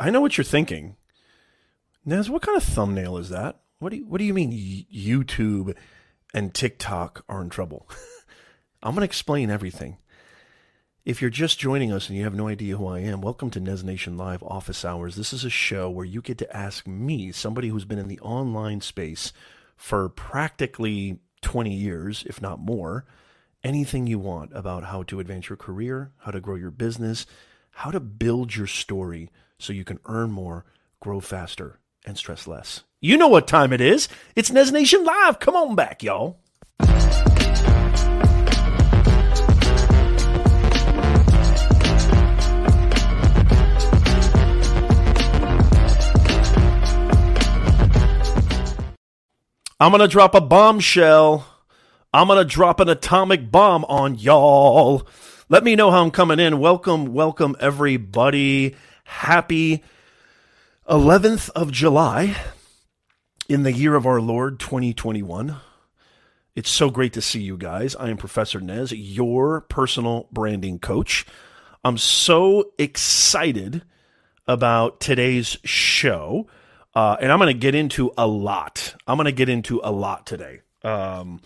I know what you're thinking. Nez, what kind of thumbnail is that? What do you, what do you mean YouTube and TikTok are in trouble? I'm going to explain everything. If you're just joining us and you have no idea who I am, welcome to Nez Nation Live Office Hours. This is a show where you get to ask me, somebody who's been in the online space for practically 20 years, if not more, anything you want about how to advance your career, how to grow your business, how to build your story so you can earn more, grow faster, and stress less. You know what time it is. It's Nez Nation Live. Come on back, y'all. I'm going to drop a bombshell. I'm going to drop an atomic bomb on y'all. Let me know how I'm coming in. Welcome, welcome, everybody. Happy 11th of July in the year of our Lord 2021. It's so great to see you guys. I am Professor Nez, your personal branding coach. I'm so excited about today's show. Uh, and I'm going to get into a lot. I'm going to get into a lot today. Um,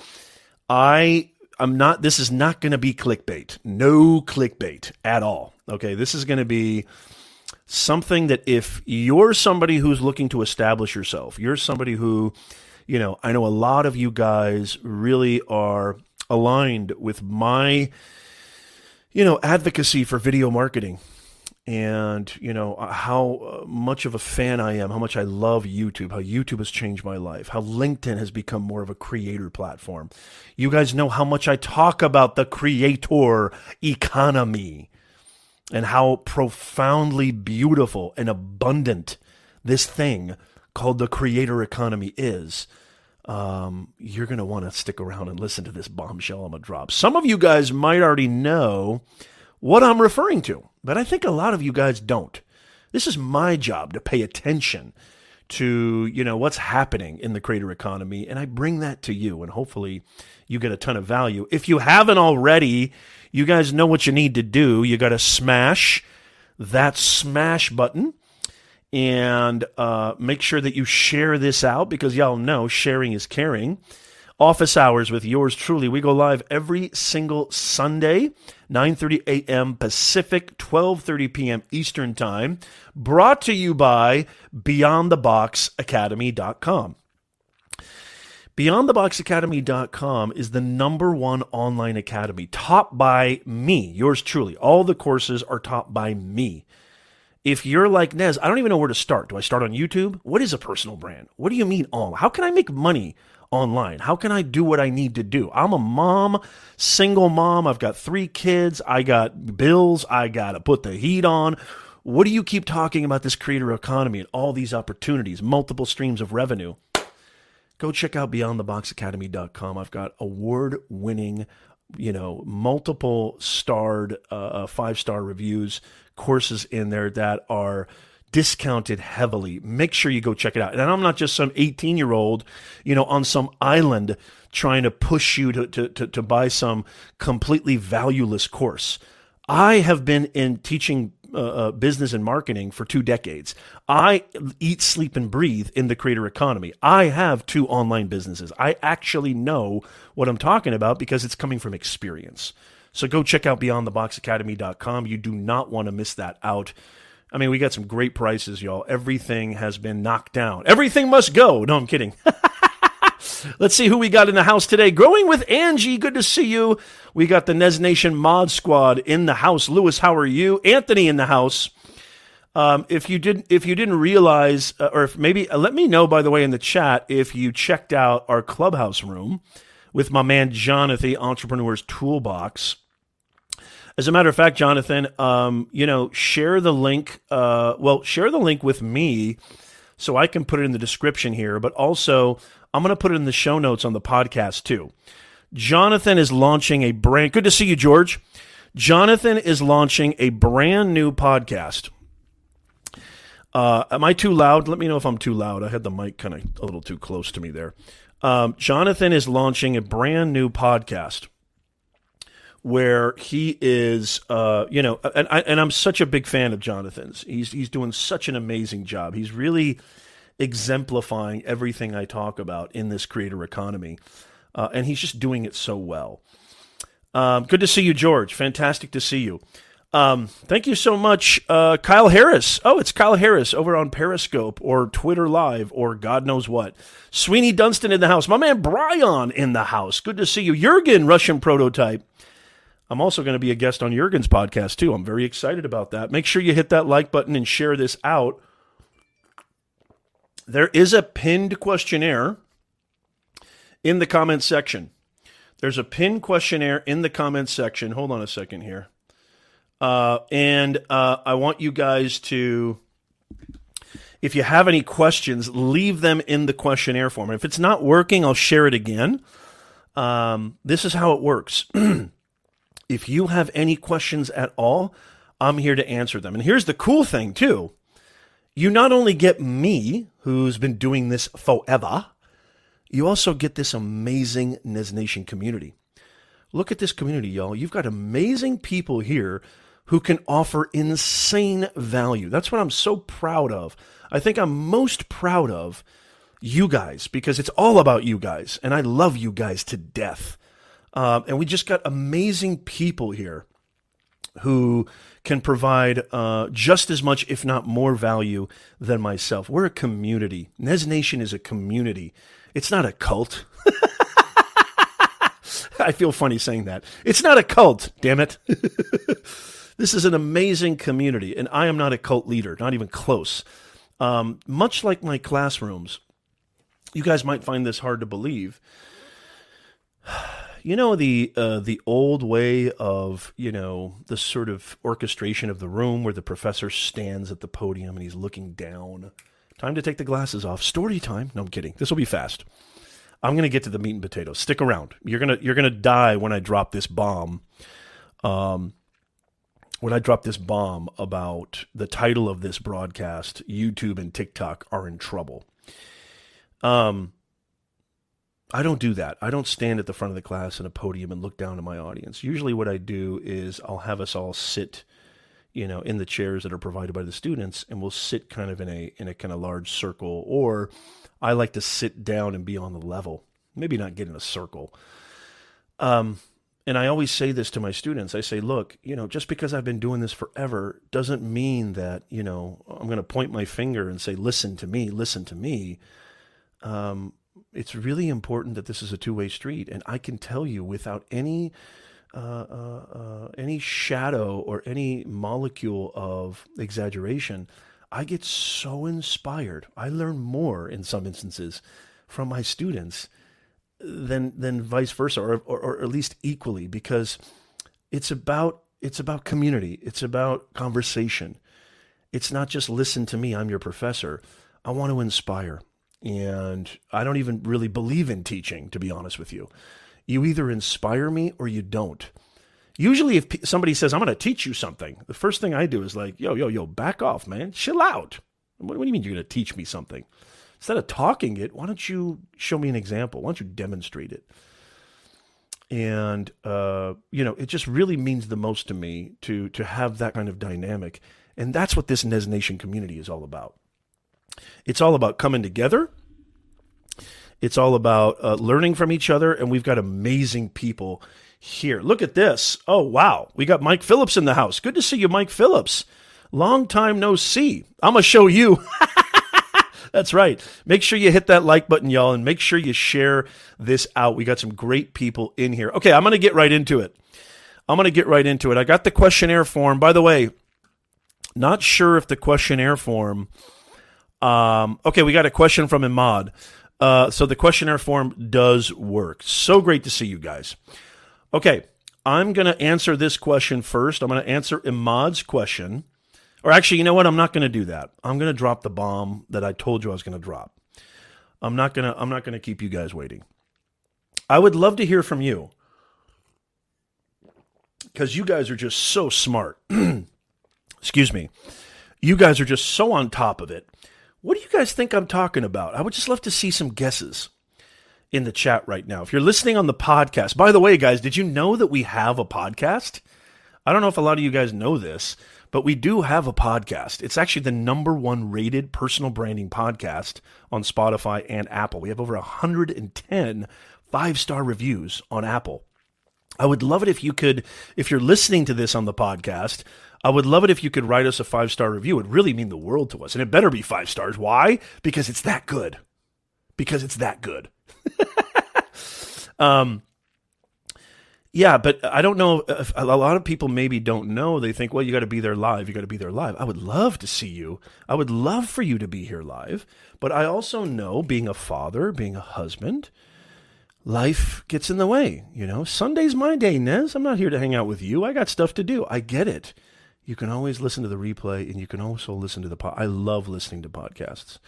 I I'm not. This is not going to be clickbait. No clickbait at all. Okay, this is going to be something that if you're somebody who's looking to establish yourself, you're somebody who, you know, I know a lot of you guys really are aligned with my, you know, advocacy for video marketing and you know uh, how uh, much of a fan I am, how much I love YouTube, how YouTube has changed my life, how LinkedIn has become more of a creator platform. You guys know how much I talk about the creator economy and how profoundly beautiful and abundant this thing called the creator economy is. Um, you're going to want to stick around and listen to this bombshell I'm going to drop. Some of you guys might already know what I'm referring to, but I think a lot of you guys don't. This is my job to pay attention to, you know, what's happening in the creator economy and I bring that to you and hopefully you get a ton of value. If you haven't already, you guys know what you need to do. You got to smash that smash button and uh, make sure that you share this out because y'all know sharing is caring office hours with yours truly. We go live every single Sunday, 9:30 a.m. Pacific, 12:30 p.m. Eastern Time, brought to you by beyondtheboxacademy.com. BeyondTheBoxAcademy.com is the number one online academy, taught by me, yours truly. All the courses are taught by me. If you're like Nez, I don't even know where to start. Do I start on YouTube? What is a personal brand? What do you mean all? How can I make money online? How can I do what I need to do? I'm a mom, single mom. I've got three kids. I got bills. I got to put the heat on. What do you keep talking about this creator economy and all these opportunities, multiple streams of revenue? Go check out beyondtheboxacademy.com. I've got award winning, you know, multiple starred, uh, uh five star reviews, courses in there that are discounted heavily. Make sure you go check it out. And I'm not just some 18 year old, you know, on some island trying to push you to, to, to, to buy some completely valueless course. I have been in teaching uh, uh, business and marketing for two decades. I eat, sleep, and breathe in the creator economy. I have two online businesses. I actually know what I'm talking about because it's coming from experience. So go check out beyondtheboxacademy.com. You do not want to miss that out. I mean, we got some great prices, y'all. Everything has been knocked down. Everything must go. No, I'm kidding. Let's see who we got in the house today. Growing with Angie, good to see you. We got the Nez Nation Mod Squad in the house. Lewis, how are you? Anthony in the house. Um, if you didn't, if you didn't realize, uh, or if maybe uh, let me know by the way in the chat if you checked out our clubhouse room with my man Jonathan, Entrepreneur's Toolbox. As a matter of fact, Jonathan, um, you know, share the link. Uh, well, share the link with me so I can put it in the description here, but also I'm going to put it in the show notes on the podcast too. Jonathan is launching a brand. Good to see you, George. Jonathan is launching a brand new podcast. Uh, am I too loud? Let me know if I'm too loud. I had the mic kind of a little too close to me there. Um, Jonathan is launching a brand new podcast where he is, uh, you know, and, I, and I'm such a big fan of Jonathan's. He's he's doing such an amazing job. He's really exemplifying everything I talk about in this creator economy, uh, and he's just doing it so well. Um, good to see you, George. Fantastic to see you. Um, thank you so much, uh, Kyle Harris. Oh, it's Kyle Harris over on Periscope or Twitter Live or God knows what. Sweeney Dunston in the house. My man Brian in the house. Good to see you. Jurgen, Russian prototype. I'm also going to be a guest on Jurgen's podcast too. I'm very excited about that. Make sure you hit that like button and share this out. There is a pinned questionnaire in the comments section. There's a pinned questionnaire in the comments section. Hold on a second here. Uh, and uh, I want you guys to, if you have any questions, leave them in the questionnaire form. If it's not working, I'll share it again. Um, this is how it works. if you have any questions at all, I'm here to answer them. And here's the cool thing, too. You not only get me, who's been doing this forever, you also get this amazing Nez Nation community. Look at this community, y'all. You've got amazing people here who can offer insane value. That's what I'm so proud of. I think I'm most proud of you guys because it's all about you guys, and I love you guys to death. Uh, and we just got amazing people here who can provide uh, just as much, if not more, value than myself. We're a community. Nez Nation is a community. It's not a cult. I feel funny saying that. It's not a cult, damn it. This is an amazing community, and I am not a cult leader, not even close. Um, much like my classrooms, you guys might find this hard to believe. You know the uh, the old way of you know the sort of orchestration of the room where the professor stands at the podium and he's looking down. Time to take the glasses off. Story time. No, I'm kidding. This will be fast. I'm gonna get to the meat and potatoes. Stick around. You're gonna you're gonna die when I drop this bomb. Um, when I drop this bomb about the title of this broadcast, YouTube and TikTok are in trouble. Um, I don't do that. I don't stand at the front of the class in a podium and look down at my audience. Usually, what I do is I'll have us all sit, you know, in the chairs that are provided by the students, and we'll sit kind of in a in a kind of large circle. Or I like to sit down and be on the level. Maybe not get in a circle. Um, and I always say this to my students. I say, look, you know, just because I've been doing this forever doesn't mean that, you know, I'm going to point my finger and say, listen to me, listen to me. Um, it's really important that this is a two way street. And I can tell you without any. Uh, uh, uh, any shadow or any molecule of exaggeration, I get so inspired. I learn more in some instances from my students than than vice versa, or, or, or at least equally, because it's about it's about community. It's about conversation. It's not just listen to me. I'm your professor. I want to inspire, and I don't even really believe in teaching, to be honest with you. You either inspire me or you don't. Usually, if somebody says, I'm going to teach you something, the first thing I do is like, yo, yo, yo, back off, man. Chill out. What, what do you mean you're going to teach me something? instead of talking it, why don't you show me an example? Why don't you demonstrate it? And uh, you know, it just really means the most to me to to have that kind of dynamic, and that's what this Nez Nation community is all about. It's all about coming together. It's all about uh, learning from each other, and we've got amazing people here. Look at this! Oh wow, we got Mike Phillips in the house. Good to see you, Mike Phillips. Long time no see. I'm gonna show you. That's right. Make sure you hit that like button, y'all, and make sure you share this out. We got some great people in here. Okay, I'm going to get right into it. I'm going to get right into it. I got the questionnaire form. By the way, not sure if the questionnaire form. Um, okay, we got a question from Imad. Uh, so the questionnaire form does work. So great to see you guys. Okay, I'm going to answer this question first. I'm going to answer Imad's question. Or actually, you know what? I'm not going to do that. I'm going to drop the bomb that I told you I was going to drop. I'm not going to I'm not going to keep you guys waiting. I would love to hear from you. Cuz you guys are just so smart. Excuse me. You guys are just so on top of it. What do you guys think I'm talking about? I would just love to see some guesses. in the chat right now. If you're listening on the podcast, by the way, guys, did you know that we have a podcast? I don't know if a lot of you guys know this, but we do have a podcast. It's actually the number one rated personal branding podcast on Spotify and Apple. We have over 110 five star reviews on Apple. I would love it if you could, if you're listening to this on the podcast, I would love it if you could write us a five star review. It would really mean the world to us. And it better be five stars. Why? Because it's that good. Because it's that good. um, yeah, but I don't know. A lot of people maybe don't know. They think, well, you got to be there live. You got to be there live. I would love to see you. I would love for you to be here live. But I also know, being a father, being a husband, life gets in the way. You know, Sunday's my day, Nez. I'm not here to hang out with you. I got stuff to do. I get it. You can always listen to the replay, and you can also listen to the. Po- I love listening to podcasts.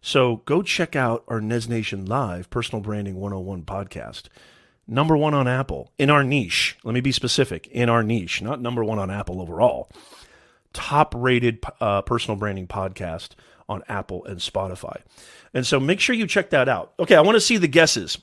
So go check out our Nez Nation Live Personal Branding 101 podcast. Number one on Apple in our niche. Let me be specific in our niche, not number one on Apple overall. Top rated uh, personal branding podcast on Apple and Spotify. And so make sure you check that out. Okay, I want to see the guesses.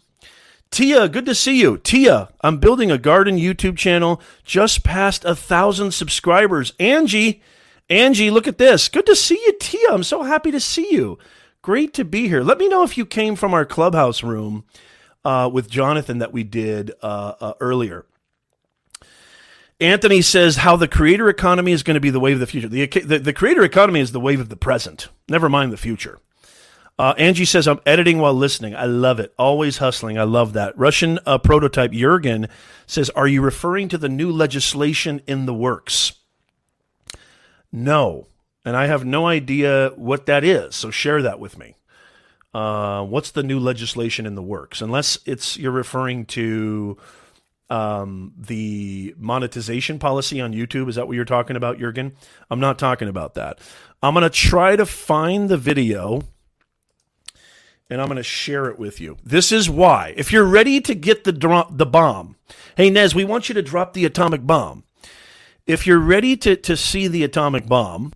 Tia, good to see you. Tia, I'm building a garden YouTube channel, just past a thousand subscribers. Angie, Angie, look at this. Good to see you, Tia. I'm so happy to see you. Great to be here. Let me know if you came from our clubhouse room uh, with Jonathan that we did uh, uh, earlier. Anthony says how the creator economy is going to be the wave of the future. The, the, the creator economy is the wave of the present. Never mind the future. Uh, Angie says, I'm editing while listening. I love it. Always hustling. I love that. Russian uh, prototype Jurgen says, Are you referring to the new legislation in the works? No and I have no idea what that is. So share that with me. Uh, what's the new legislation in the works? Unless it's you're referring to um, the monetization policy on YouTube. Is that what you're talking about, Jurgen? I'm not talking about that. I'm going to try to find the video and I'm going to share it with you. This is why. If you're ready to get the dro- the bomb, hey Nez, we want you to drop the atomic bomb. If you're ready to to see the atomic bomb,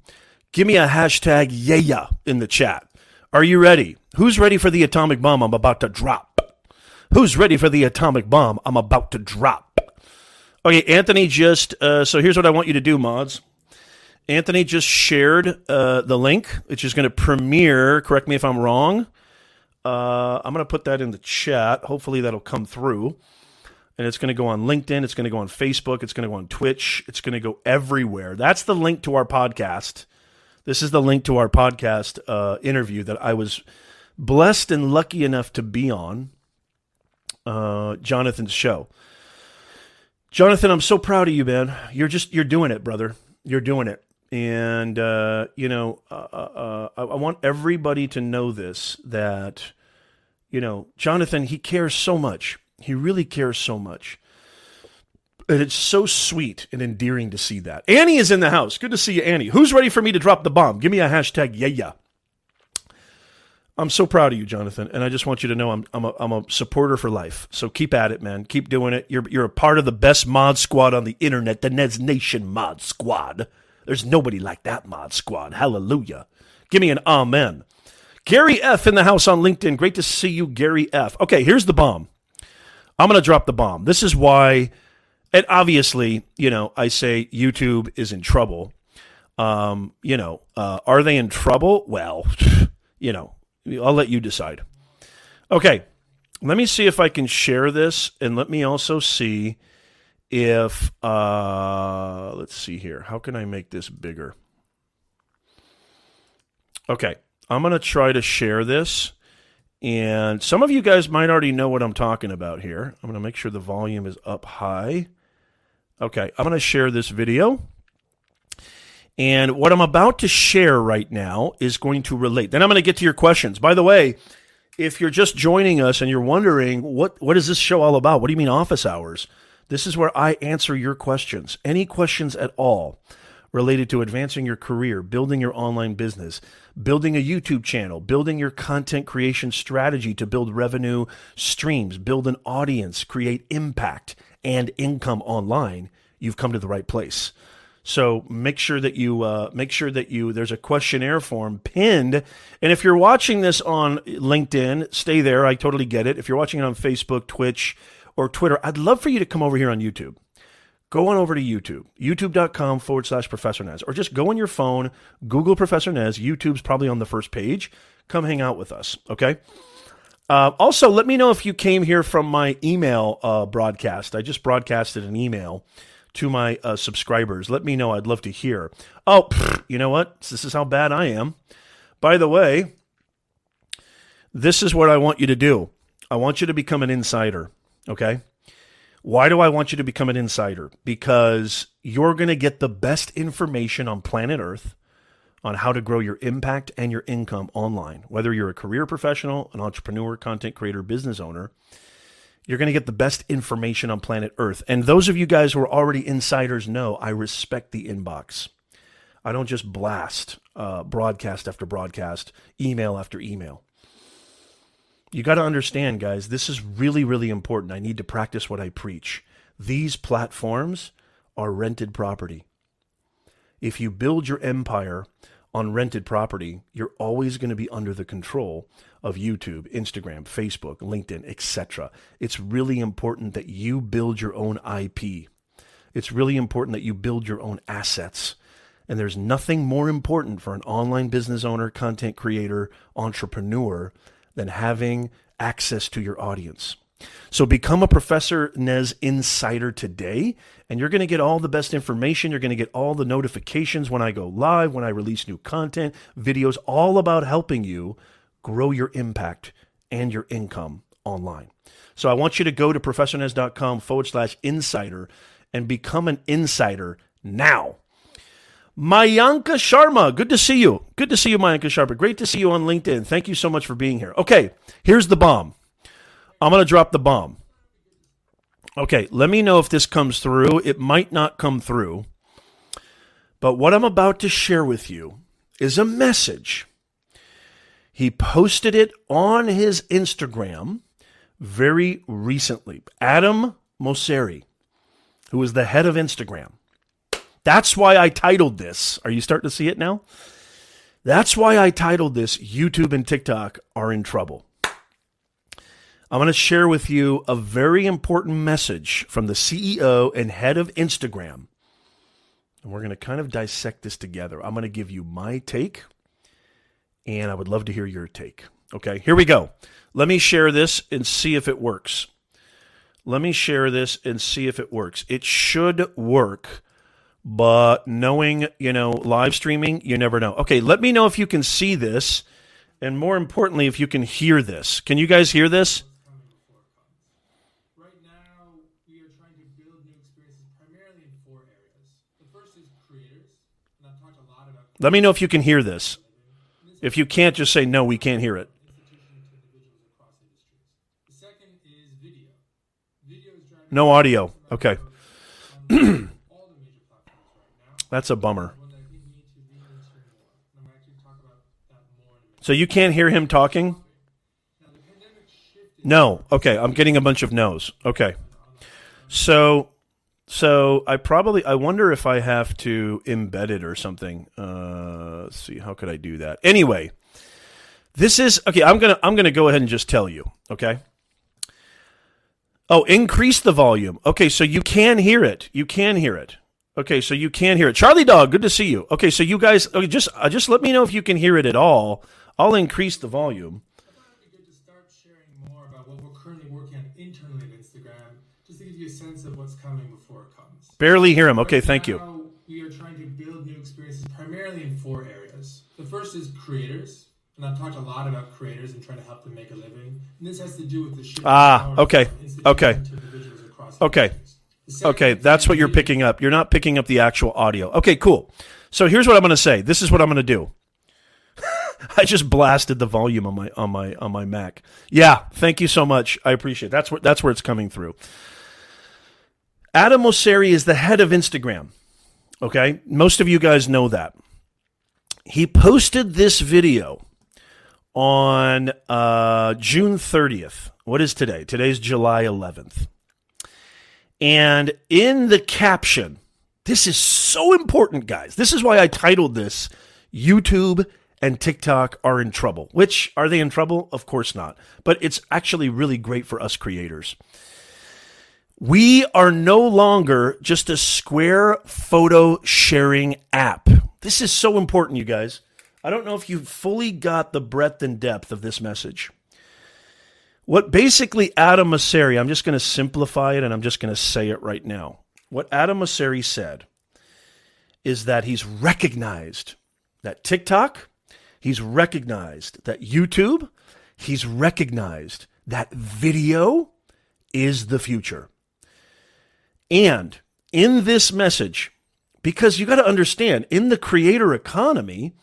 Give me a hashtag yeah in the chat. Are you ready? Who's ready for the atomic bomb I'm about to drop? Who's ready for the atomic bomb I'm about to drop? Okay, Anthony just, uh, so here's what I want you to do, mods. Anthony just shared uh, the link, which is going to premiere. Correct me if I'm wrong. Uh, I'm going to put that in the chat. Hopefully, that'll come through. And it's going to go on LinkedIn. It's going to go on Facebook. It's going to go on Twitch. It's going to go everywhere. That's the link to our podcast. This is the link to our podcast uh, interview that I was blessed and lucky enough to be on uh, Jonathan's show. Jonathan, I'm so proud of you, man. You're just you're doing it, brother. You're doing it, and uh, you know uh, uh, uh, I want everybody to know this that you know Jonathan he cares so much. He really cares so much. And it's so sweet and endearing to see that. Annie is in the house. Good to see you, Annie. Who's ready for me to drop the bomb? Give me a hashtag yeah yeah. I'm so proud of you, Jonathan, and I just want you to know I'm I'm a, I'm a supporter for life. So keep at it, man. Keep doing it. You're you're a part of the best mod squad on the internet, the Nez Nation mod squad. There's nobody like that mod squad. Hallelujah. Give me an amen. Gary F in the house on LinkedIn. Great to see you, Gary F. Okay, here's the bomb. I'm going to drop the bomb. This is why and obviously, you know, I say YouTube is in trouble. Um, you know, uh, are they in trouble? Well, you know, I'll let you decide. Okay, let me see if I can share this, and let me also see if uh, let's see here. How can I make this bigger? Okay, I'm gonna try to share this. And some of you guys might already know what I'm talking about here. I'm going to make sure the volume is up high. Okay, I'm going to share this video. And what I'm about to share right now is going to relate. Then I'm going to get to your questions. By the way, if you're just joining us and you're wondering what what is this show all about? What do you mean office hours? This is where I answer your questions. Any questions at all related to advancing your career, building your online business, building a YouTube channel, building your content creation strategy to build revenue streams, build an audience, create impact and income online, you've come to the right place. So make sure that you uh, make sure that you there's a questionnaire form pinned. And if you're watching this on LinkedIn, stay there. I totally get it. If you're watching it on Facebook, Twitch, or Twitter, I'd love for you to come over here on YouTube. Go on over to YouTube, youtube.com forward slash Professor Nez, or just go on your phone, Google Professor Nez. YouTube's probably on the first page. Come hang out with us, okay? Uh, also, let me know if you came here from my email uh, broadcast. I just broadcasted an email to my uh, subscribers. Let me know. I'd love to hear. Oh, you know what? This is how bad I am. By the way, this is what I want you to do. I want you to become an insider. Okay. Why do I want you to become an insider? Because you're going to get the best information on planet Earth on how to grow your impact and your income online. Whether you're a career professional, an entrepreneur, content creator, business owner, you're going to get the best information on planet Earth. And those of you guys who are already insiders know I respect the inbox. I don't just blast uh, broadcast after broadcast, email after email. You got to understand, guys, this is really, really important. I need to practice what I preach. These platforms are rented property. If you build your empire on rented property, you're always going to be under the control of YouTube, Instagram, Facebook, LinkedIn, etc. It's really important that you build your own IP. It's really important that you build your own assets. And there's nothing more important for an online business owner, content creator, entrepreneur than having access to your audience. So become a Professor Nez insider today, and you're going to get all the best information. You're going to get all the notifications when I go live, when I release new content, videos, all about helping you grow your impact and your income online. So I want you to go to professornez.com forward slash insider and become an insider now. Mayanka Sharma, good to see you. Good to see you, Mayanka Sharma. Great to see you on LinkedIn. Thank you so much for being here. Okay, here's the bomb. I'm going to drop the bomb. Okay, let me know if this comes through. It might not come through. But what I'm about to share with you is a message he posted it on his Instagram very recently. Adam Mosseri, who is the head of Instagram. That's why I titled this. Are you starting to see it now? That's why I titled this YouTube and TikTok are in trouble. I'm going to share with you a very important message from the CEO and head of Instagram. And we're going to kind of dissect this together. I'm going to give you my take and I would love to hear your take. Okay, here we go. Let me share this and see if it works. Let me share this and see if it works. It should work, but knowing, you know, live streaming, you never know. Okay, let me know if you can see this, and more importantly, if you can hear this. Can you guys hear this? Let me know if you can hear this. If you can't, just say no, we can't hear it. No audio. Okay. That's a bummer. So you can't hear him talking? No. Okay, I'm getting a bunch of no's. Okay. So so I probably I wonder if I have to embed it or something. Uh, let's see how could I do that. Anyway, this is okay. I'm gonna I'm gonna go ahead and just tell you. Okay. Oh, increase the volume. Okay, so you can hear it. You can hear it. Okay, so you can hear it. Charlie Dog, good to see you. Okay, so you guys, okay, just uh, just let me know if you can hear it at all. I'll increase the volume. Barely hear him. Okay, thank you. We are trying to build new experiences primarily in four areas. The first is creators, and I've talked a lot about creators and trying to help them make a living. And this has to do with the shift. Ah, okay, okay, okay, okay. That's what you're picking up. You're not picking up the actual audio. Okay, cool. So here's what I'm going to say. This is what I'm going to do. I just blasted the volume on my on my on my Mac. Yeah, thank you so much. I appreciate it. that's where that's where it's coming through. Adam Mosseri is the head of Instagram. Okay. Most of you guys know that. He posted this video on uh, June 30th. What is today? Today's July 11th. And in the caption, This is so important, guys. This is why I titled this YouTube and TikTok are in trouble. Which are they in trouble? Of course not. But it's actually really great for us creators. We are no longer just a square photo sharing app. This is so important, you guys. I don't know if you've fully got the breadth and depth of this message. What basically Adam Mosseri, I'm just going to simplify it and I'm just going to say it right now. What Adam Mosseri said is that he's recognized that TikTok, he's recognized that YouTube, he's recognized that video is the future. And in this message, because you got to understand, in the creator economy,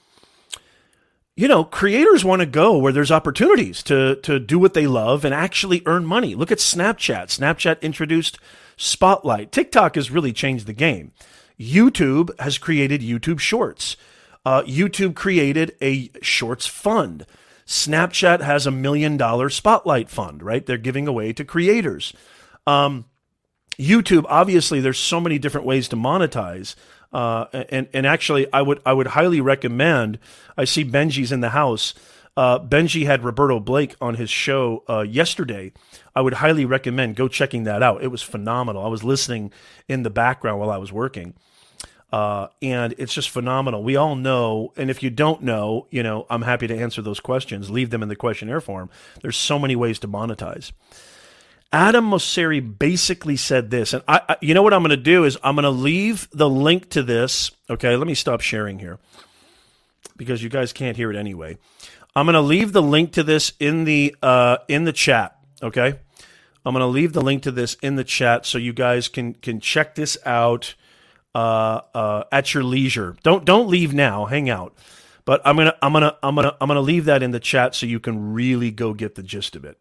you know, creators want to go where there's opportunities to to do what they love and actually earn money. Look at Snapchat. Snapchat introduced Spotlight. TikTok has really changed the game. YouTube has created YouTube Shorts. Uh, YouTube created a Shorts fund. Snapchat has a million dollar Spotlight fund. Right, they're giving away to creators. Um, YouTube, obviously, there's so many different ways to monetize. Uh, and and actually, I would I would highly recommend. I see Benji's in the house. Uh, Benji had Roberto Blake on his show uh, yesterday. I would highly recommend go checking that out. It was phenomenal. I was listening in the background while I was working. Uh, and it's just phenomenal. We all know, and if you don't know, you know, I'm happy to answer those questions. Leave them in the questionnaire form. There's so many ways to monetize. Adam Mosseri basically said this, and I, I you know what I'm going to do is I'm going to leave the link to this. Okay, let me stop sharing here because you guys can't hear it anyway. I'm going to leave the link to this in the uh, in the chat. Okay, I'm going to leave the link to this in the chat so you guys can can check this out uh, uh, at your leisure. Don't don't leave now. Hang out. But I'm gonna I'm gonna I'm gonna I'm gonna leave that in the chat so you can really go get the gist of it.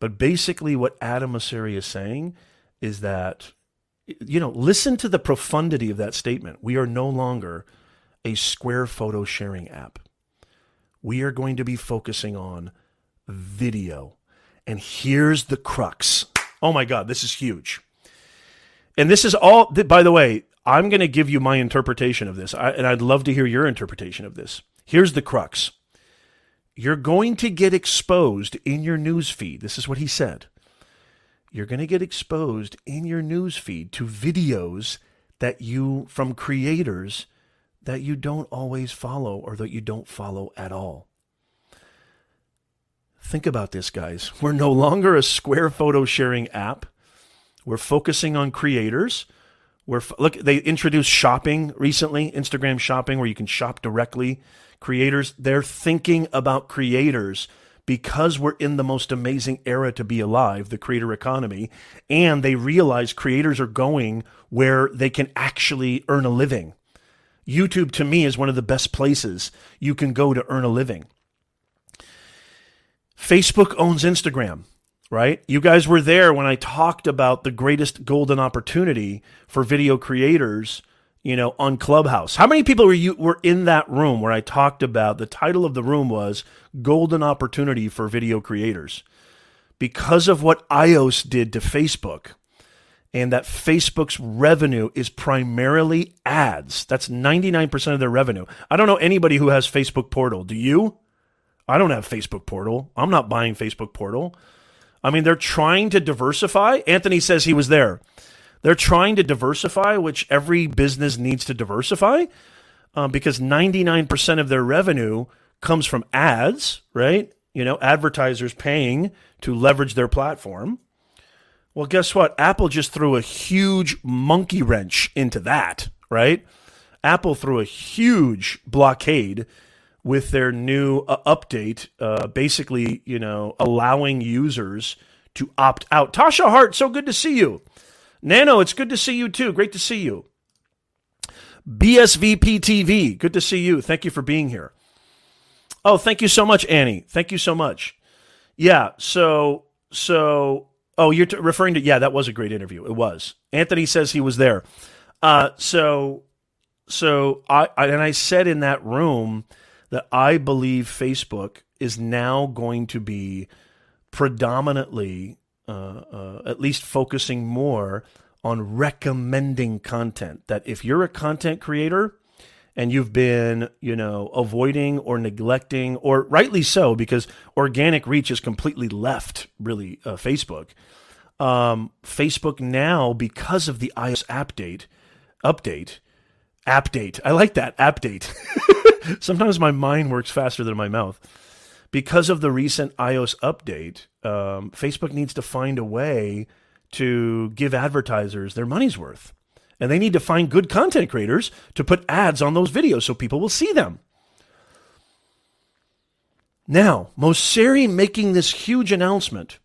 But basically, what Adam Mosseri is saying is that, you know, listen to the profundity of that statement. We are no longer a square photo sharing app. We are going to be focusing on video. And here's the crux. Oh my God, this is huge. And this is all, by the way, I'm going to give you my interpretation of this, and I'd love to hear your interpretation of this. Here's the crux you're going to get exposed in your news feed. This is what he said. You're going to get exposed in your news feed to videos that you from creators that you don't always follow or that you don't follow at all. Think about this, guys. We're no longer a square photo sharing app. We're focusing on creators. We're look. They introduced shopping recently, Instagram shopping, where you can shop directly creators, they're thinking about creators because we're in the most amazing era to be alive, the creator economy, and they realize creators are going where they can actually earn a living. YouTube to me is one of the best places you can go to earn a living. Facebook owns Instagram, right? You guys were there when I talked about the greatest golden opportunity for video creators you know, on Clubhouse. How many people were you were in that room where I talked about the title of the room was Golden Opportunity for Video Creators? Because of what iOS did to Facebook, and that Facebook's revenue is primarily ads. That's 99% of their revenue. I don't know anybody who has Facebook Portal. Do you? I don't have Facebook Portal. I'm not buying Facebook Portal. I mean, they're trying to diversify. Anthony says he was there. They're trying to diversify, which every business needs to diversify um, because 99% of their revenue comes from ads, right? You know, advertisers paying to leverage their platform. Well, guess what? Apple just threw a huge monkey wrench into that, right? Apple threw a huge blockade with their new uh, update, uh, basically, you know, allowing users to opt out. Tasha Hart, so good to see you. Nano, it's good to see you too. Great to see you. BSVP TV, good to see you. Thank you for being here. Oh, thank you so much, Annie. Thank you so much. Yeah, so so oh, you're t- referring to yeah, that was a great interview. It was. Anthony says he was there. Uh, so so I, I and I said in that room that I believe Facebook is now going to be predominantly uh, uh, at least focusing more on recommending content. That if you're a content creator and you've been, you know, avoiding or neglecting, or rightly so, because organic reach is completely left, really, uh, Facebook. Um, Facebook now, because of the iOS update, update, update. I like that update. Sometimes my mind works faster than my mouth. Because of the recent iOS update, um, Facebook needs to find a way to give advertisers their money's worth. And they need to find good content creators to put ads on those videos so people will see them. Now, Mosseri making this huge announcement.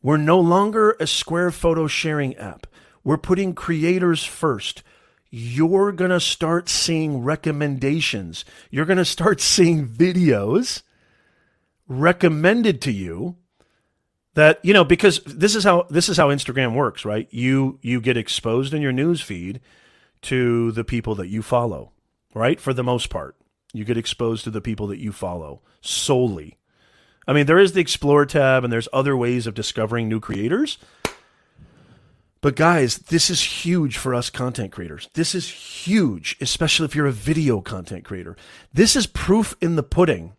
We're no longer a Square photo sharing app. We're putting creators first. You're going to start seeing recommendations. You're going to start seeing videos recommended to you that you know because this is how this is how Instagram works, right? You you get exposed in your news feed to the people that you follow, right? For the most part, you get exposed to the people that you follow solely. I mean, there is the explore tab and there's other ways of discovering new creators. But guys, this is huge for us content creators. This is huge, especially if you're a video content creator. This is proof in the pudding.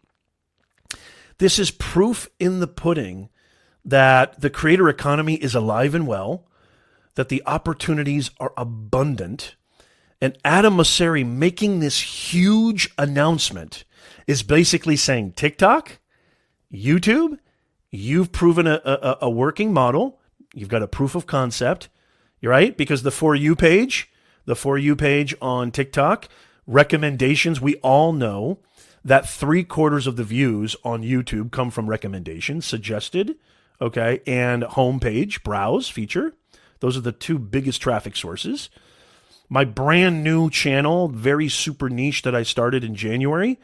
This is proof in the pudding that the creator economy is alive and well, that the opportunities are abundant. And Adam Mosseri making this huge announcement is basically saying TikTok, YouTube, you've proven a, a, a working model. You've got a proof of concept, You're right? Because the For You page, the For You page on TikTok, recommendations, we all know that three quarters of the views on YouTube come from recommendations, suggested, okay, and homepage, browse feature. Those are the two biggest traffic sources. My brand new channel, very super niche that I started in January,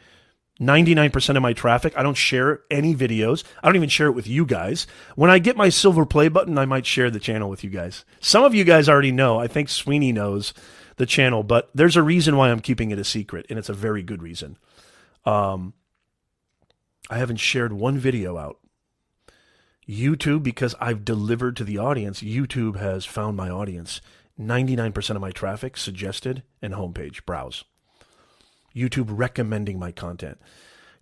99% of my traffic, I don't share any videos. I don't even share it with you guys. When I get my silver play button, I might share the channel with you guys. Some of you guys already know. I think Sweeney knows the channel, but there's a reason why I'm keeping it a secret, and it's a very good reason. Um, I haven't shared one video out. YouTube, because I've delivered to the audience, YouTube has found my audience. 99% of my traffic suggested and homepage, browse. YouTube recommending my content.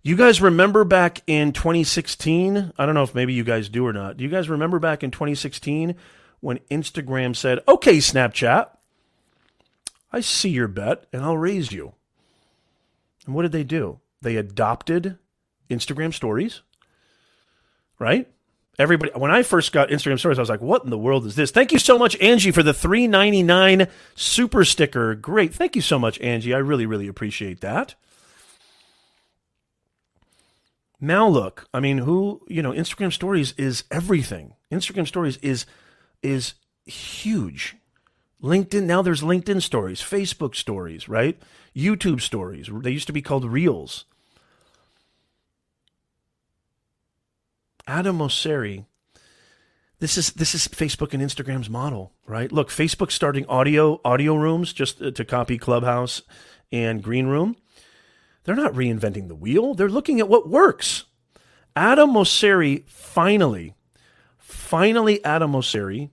You guys remember back in 2016? I don't know if maybe you guys do or not. Do you guys remember back in 2016 when Instagram said, okay, Snapchat, I see your bet and I'll raise you? And what did they do? They adopted Instagram stories, right? Everybody, when I first got Instagram stories, I was like, "What in the world is this?" Thank you so much, Angie, for the three ninety nine super sticker. Great, thank you so much, Angie. I really, really appreciate that. Now look, I mean, who you know, Instagram stories is everything. Instagram stories is is huge. LinkedIn now there's LinkedIn stories, Facebook stories, right? YouTube stories. They used to be called Reels. Adam Mosseri, this is this is Facebook and Instagram's model, right? Look, Facebook starting audio audio rooms just uh, to copy Clubhouse and Green Room. They're not reinventing the wheel. They're looking at what works. Adam Mosseri finally, finally, Adam Mosseri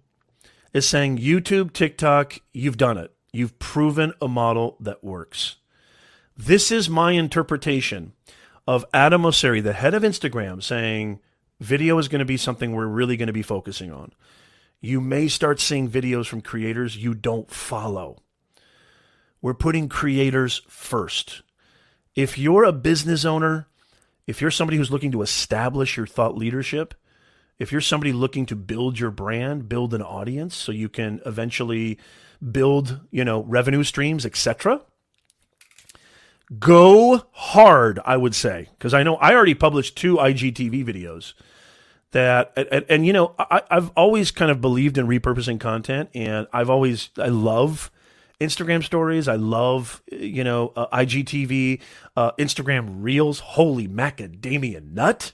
is saying YouTube, TikTok, you've done it. You've proven a model that works. This is my interpretation of Adam Mosseri, the head of Instagram, saying video is going to be something we're really going to be focusing on. You may start seeing videos from creators you don't follow. We're putting creators first. If you're a business owner, if you're somebody who's looking to establish your thought leadership, if you're somebody looking to build your brand, build an audience so you can eventually build, you know, revenue streams, etc. Go hard, I would say, because I know I already published two IGTV videos that, and, and you know, I, I've always kind of believed in repurposing content, and I've always, I love Instagram stories. I love, you know, uh, IGTV, uh, Instagram Reels. Holy macadamia nut!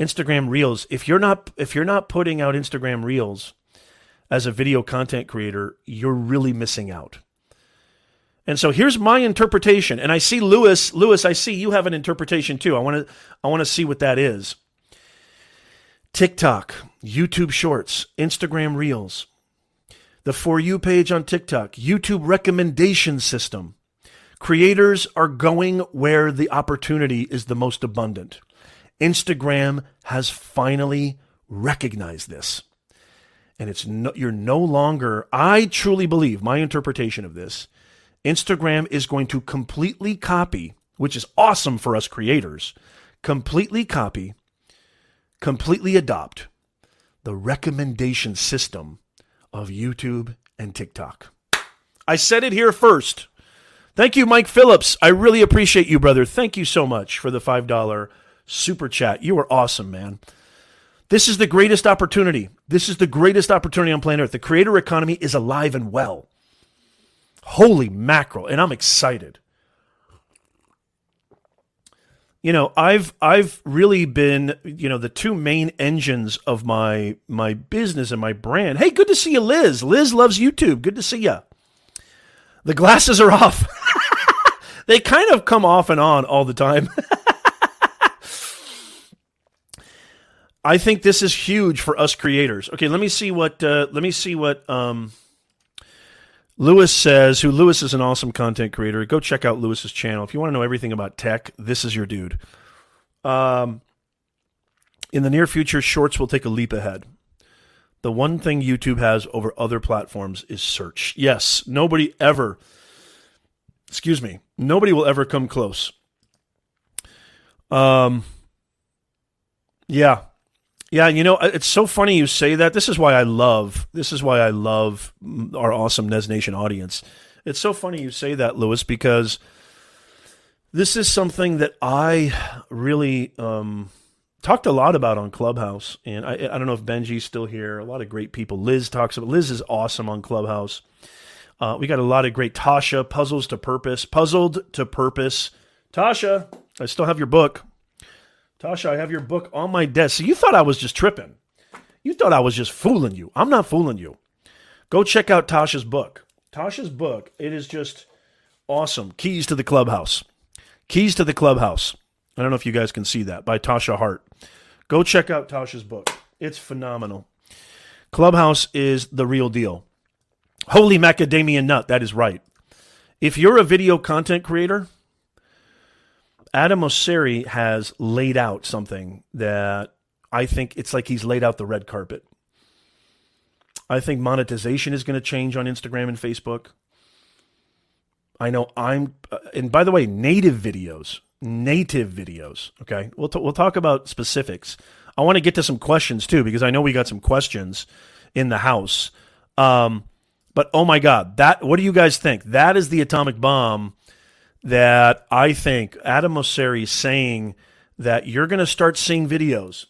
Instagram Reels. If you're not if you're not putting out Instagram Reels as a video content creator, you're really missing out. And so here's my interpretation. And I see Lewis, Lewis, I see you have an interpretation too. I want to I want to see what that is. TikTok, YouTube Shorts, Instagram Reels. the For You page on TikTok, YouTube recommendation system. Creators are going where the opportunity is the most abundant. Instagram has finally recognized this. And it's no, you're no longer I truly believe my interpretation of this Instagram is going to completely copy, which is awesome for us creators, completely copy, completely adopt the recommendation system of YouTube and TikTok. I said it here first. Thank you, Mike Phillips. I really appreciate you, brother. Thank you so much for the $5 super chat. You are awesome, man. This is the greatest opportunity. This is the greatest opportunity on planet Earth. The creator economy is alive and well. Holy mackerel. And I'm excited. You know, I've I've really been, you know, the two main engines of my my business and my brand. Hey, good to see you, Liz. Liz loves YouTube. Good to see you. The glasses are off. they kind of come off and on all the time. I think this is huge for us creators. Okay, let me see what uh, let me see what um, Lewis says. Who Lewis is an awesome content creator. Go check out Lewis's channel if you want to know everything about tech. This is your dude. Um, in the near future, shorts will take a leap ahead. The one thing YouTube has over other platforms is search. Yes, nobody ever, excuse me, nobody will ever come close. Um, yeah, yeah, you know, it's so funny you say that. This is why I love, this is why I love our awesome Nez Nation audience. It's so funny you say that, Lewis, because this is something that I really, um, talked a lot about on Clubhouse, and I, I don't know if Benji's still here. A lot of great people. Liz talks about. Liz is awesome on Clubhouse. Uh, we got a lot of great Tasha puzzles to purpose, puzzled to purpose. Tasha, I still have your book. Tasha, I have your book on my desk. So you thought I was just tripping. You thought I was just fooling you. I'm not fooling you. Go check out Tasha's book. Tasha's book. It is just awesome. Keys to the Clubhouse. Keys to the Clubhouse. I don't know if you guys can see that by Tasha Hart. Go check out Tasha's book. It's phenomenal. Clubhouse is the real deal. Holy macadamia nut, that is right. If you're a video content creator, Adam Mosseri has laid out something that I think it's like he's laid out the red carpet. I think monetization is going to change on Instagram and Facebook. I know I'm, uh, and by the way, native videos native videos. Okay, we'll t- we'll talk about specifics. I want to get to some questions too because I know we got some questions in the house. Um, but oh my God, that what do you guys think? That is the atomic bomb that I think Adam Mosseri is saying that you're going to start seeing videos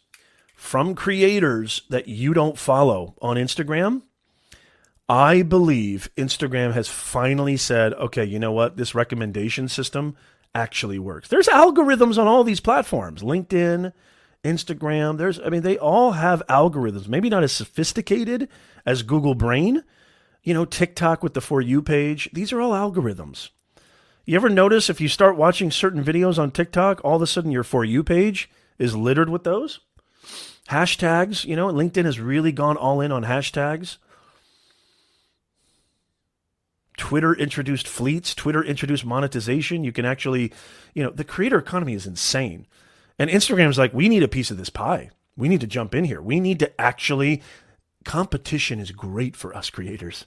from creators that you don't follow on Instagram. I believe Instagram has finally said, okay, you know what? This recommendation system actually works. There's algorithms on all these platforms LinkedIn, Instagram. There's, I mean, they all have algorithms, maybe not as sophisticated as Google Brain, you know, TikTok with the For You page. These are all algorithms. You ever notice if you start watching certain videos on TikTok, all of a sudden your For You page is littered with those? Hashtags, you know, LinkedIn has really gone all in on hashtags. Twitter introduced fleets, Twitter introduced monetization. You can actually, you know, the creator economy is insane. And Instagram's like, we need a piece of this pie. We need to jump in here. We need to actually, competition is great for us creators.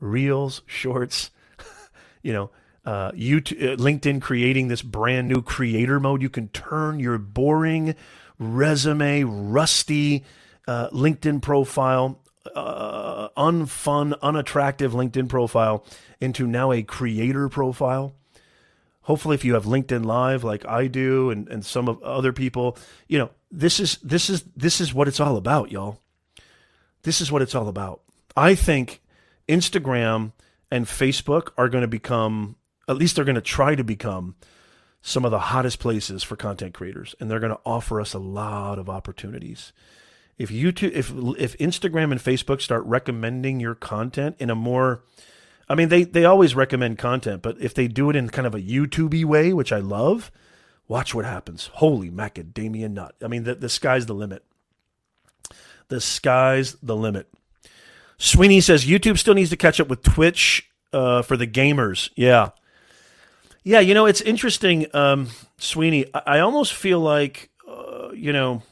Reels, shorts, you know, uh, YouTube, uh, LinkedIn creating this brand new creator mode. You can turn your boring resume, rusty uh, LinkedIn profile uh, unfun, unattractive LinkedIn profile into now a creator profile. Hopefully, if you have LinkedIn Live like I do, and, and some of other people, you know this is this is this is what it's all about, y'all. This is what it's all about. I think Instagram and Facebook are going to become, at least they're going to try to become, some of the hottest places for content creators, and they're going to offer us a lot of opportunities. If YouTube, if if Instagram and Facebook start recommending your content in a more, I mean, they they always recommend content, but if they do it in kind of a YouTubey way, which I love, watch what happens. Holy macadamia nut! I mean, the the sky's the limit. The sky's the limit. Sweeney says YouTube still needs to catch up with Twitch uh, for the gamers. Yeah. Yeah, you know, it's interesting, um, Sweeney. I, I almost feel like, uh, you know,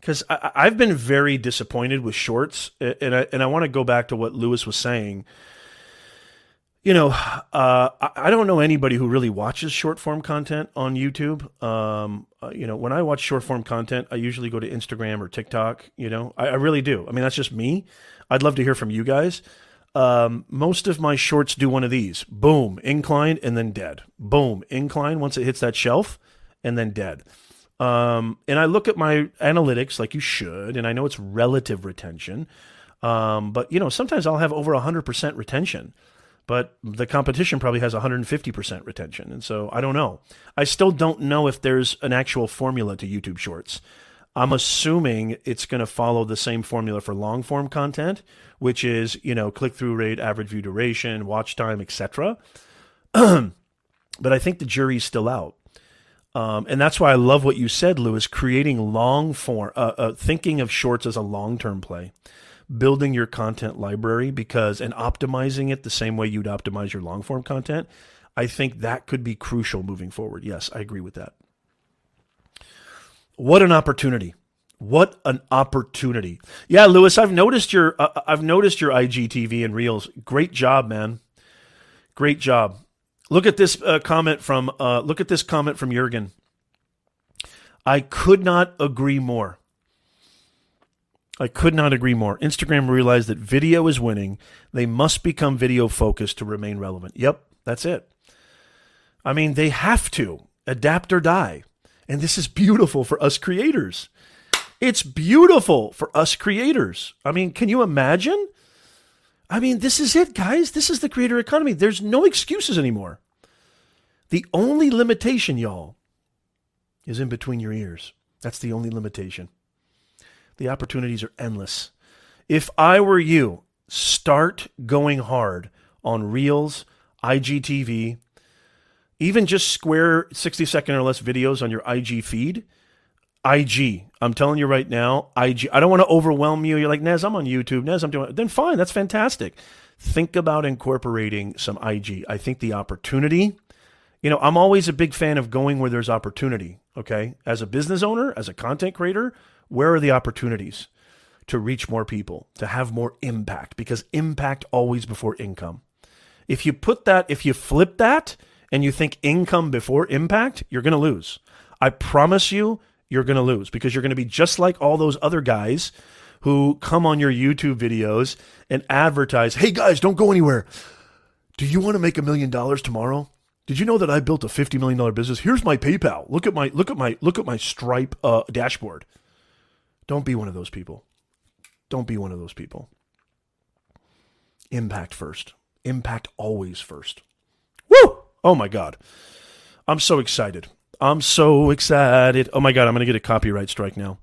because I've been very disappointed with shorts, and I, and I want to go back to what Lewis was saying. You know, uh, I don't know anybody who really watches short form content on YouTube. Um, uh, you know, when I watch short form content, I usually go to Instagram or TikTok. You know, I, I really do. I mean, that's just me. I'd love to hear from you guys. Um, most of my shorts do one of these boom, incline, and then dead. Boom, incline once it hits that shelf, and then dead. Um, and I look at my analytics like you should, and I know it's relative retention. Um, but you know, sometimes I'll have over 100% retention, but the competition probably has 150% retention. And so I don't know. I still don't know if there's an actual formula to YouTube Shorts. I'm assuming it's going to follow the same formula for long form content, which is, you know, click through rate, average view duration, watch time, etc. but I think the jury's still out. Um, and that's why I love what you said, Lewis, creating long form, uh, uh, thinking of shorts as a long term play, building your content library because, and optimizing it the same way you'd optimize your long form content. I think that could be crucial moving forward. Yes, I agree with that. What an opportunity. What an opportunity. Yeah, Lewis, I've noticed your uh, uh I've noticed your IGTV and Reels. Great job, man. Great job. Look at this uh, comment from uh, look at this comment from Jurgen. I could not agree more. I could not agree more. Instagram realized that video is winning. They must become video focused to remain relevant. Yep, that's it. I mean, they have to adapt or die. And this is beautiful for us creators. It's beautiful for us creators. I mean, can you imagine? I mean, this is it, guys. This is the creator economy. There's no excuses anymore. The only limitation, y'all, is in between your ears. That's the only limitation. The opportunities are endless. If I were you, start going hard on Reels, IGTV, even just square 60 second or less videos on your IG feed. IG. I'm telling you right now, IG. I don't want to overwhelm you. You're like, Nez, I'm on YouTube. Nez, I'm doing Then fine, that's fantastic. Think about incorporating some IG. I think the opportunity, you know, I'm always a big fan of going where there's opportunity. Okay. As a business owner, as a content creator, where are the opportunities to reach more people, to have more impact? Because impact always before income. If you put that, if you flip that and you think income before impact, you're going to lose. I promise you, you're going to lose because you're going to be just like all those other guys who come on your YouTube videos and advertise, hey guys, don't go anywhere. Do you want to make a million dollars tomorrow? Did you know that I built a $50 million business? Here's my PayPal. Look at my look at my look at my Stripe uh, dashboard. Don't be one of those people. Don't be one of those people. Impact first. Impact always first. Oh my god. I'm so excited. I'm so excited. Oh my god, I'm going to get a copyright strike now.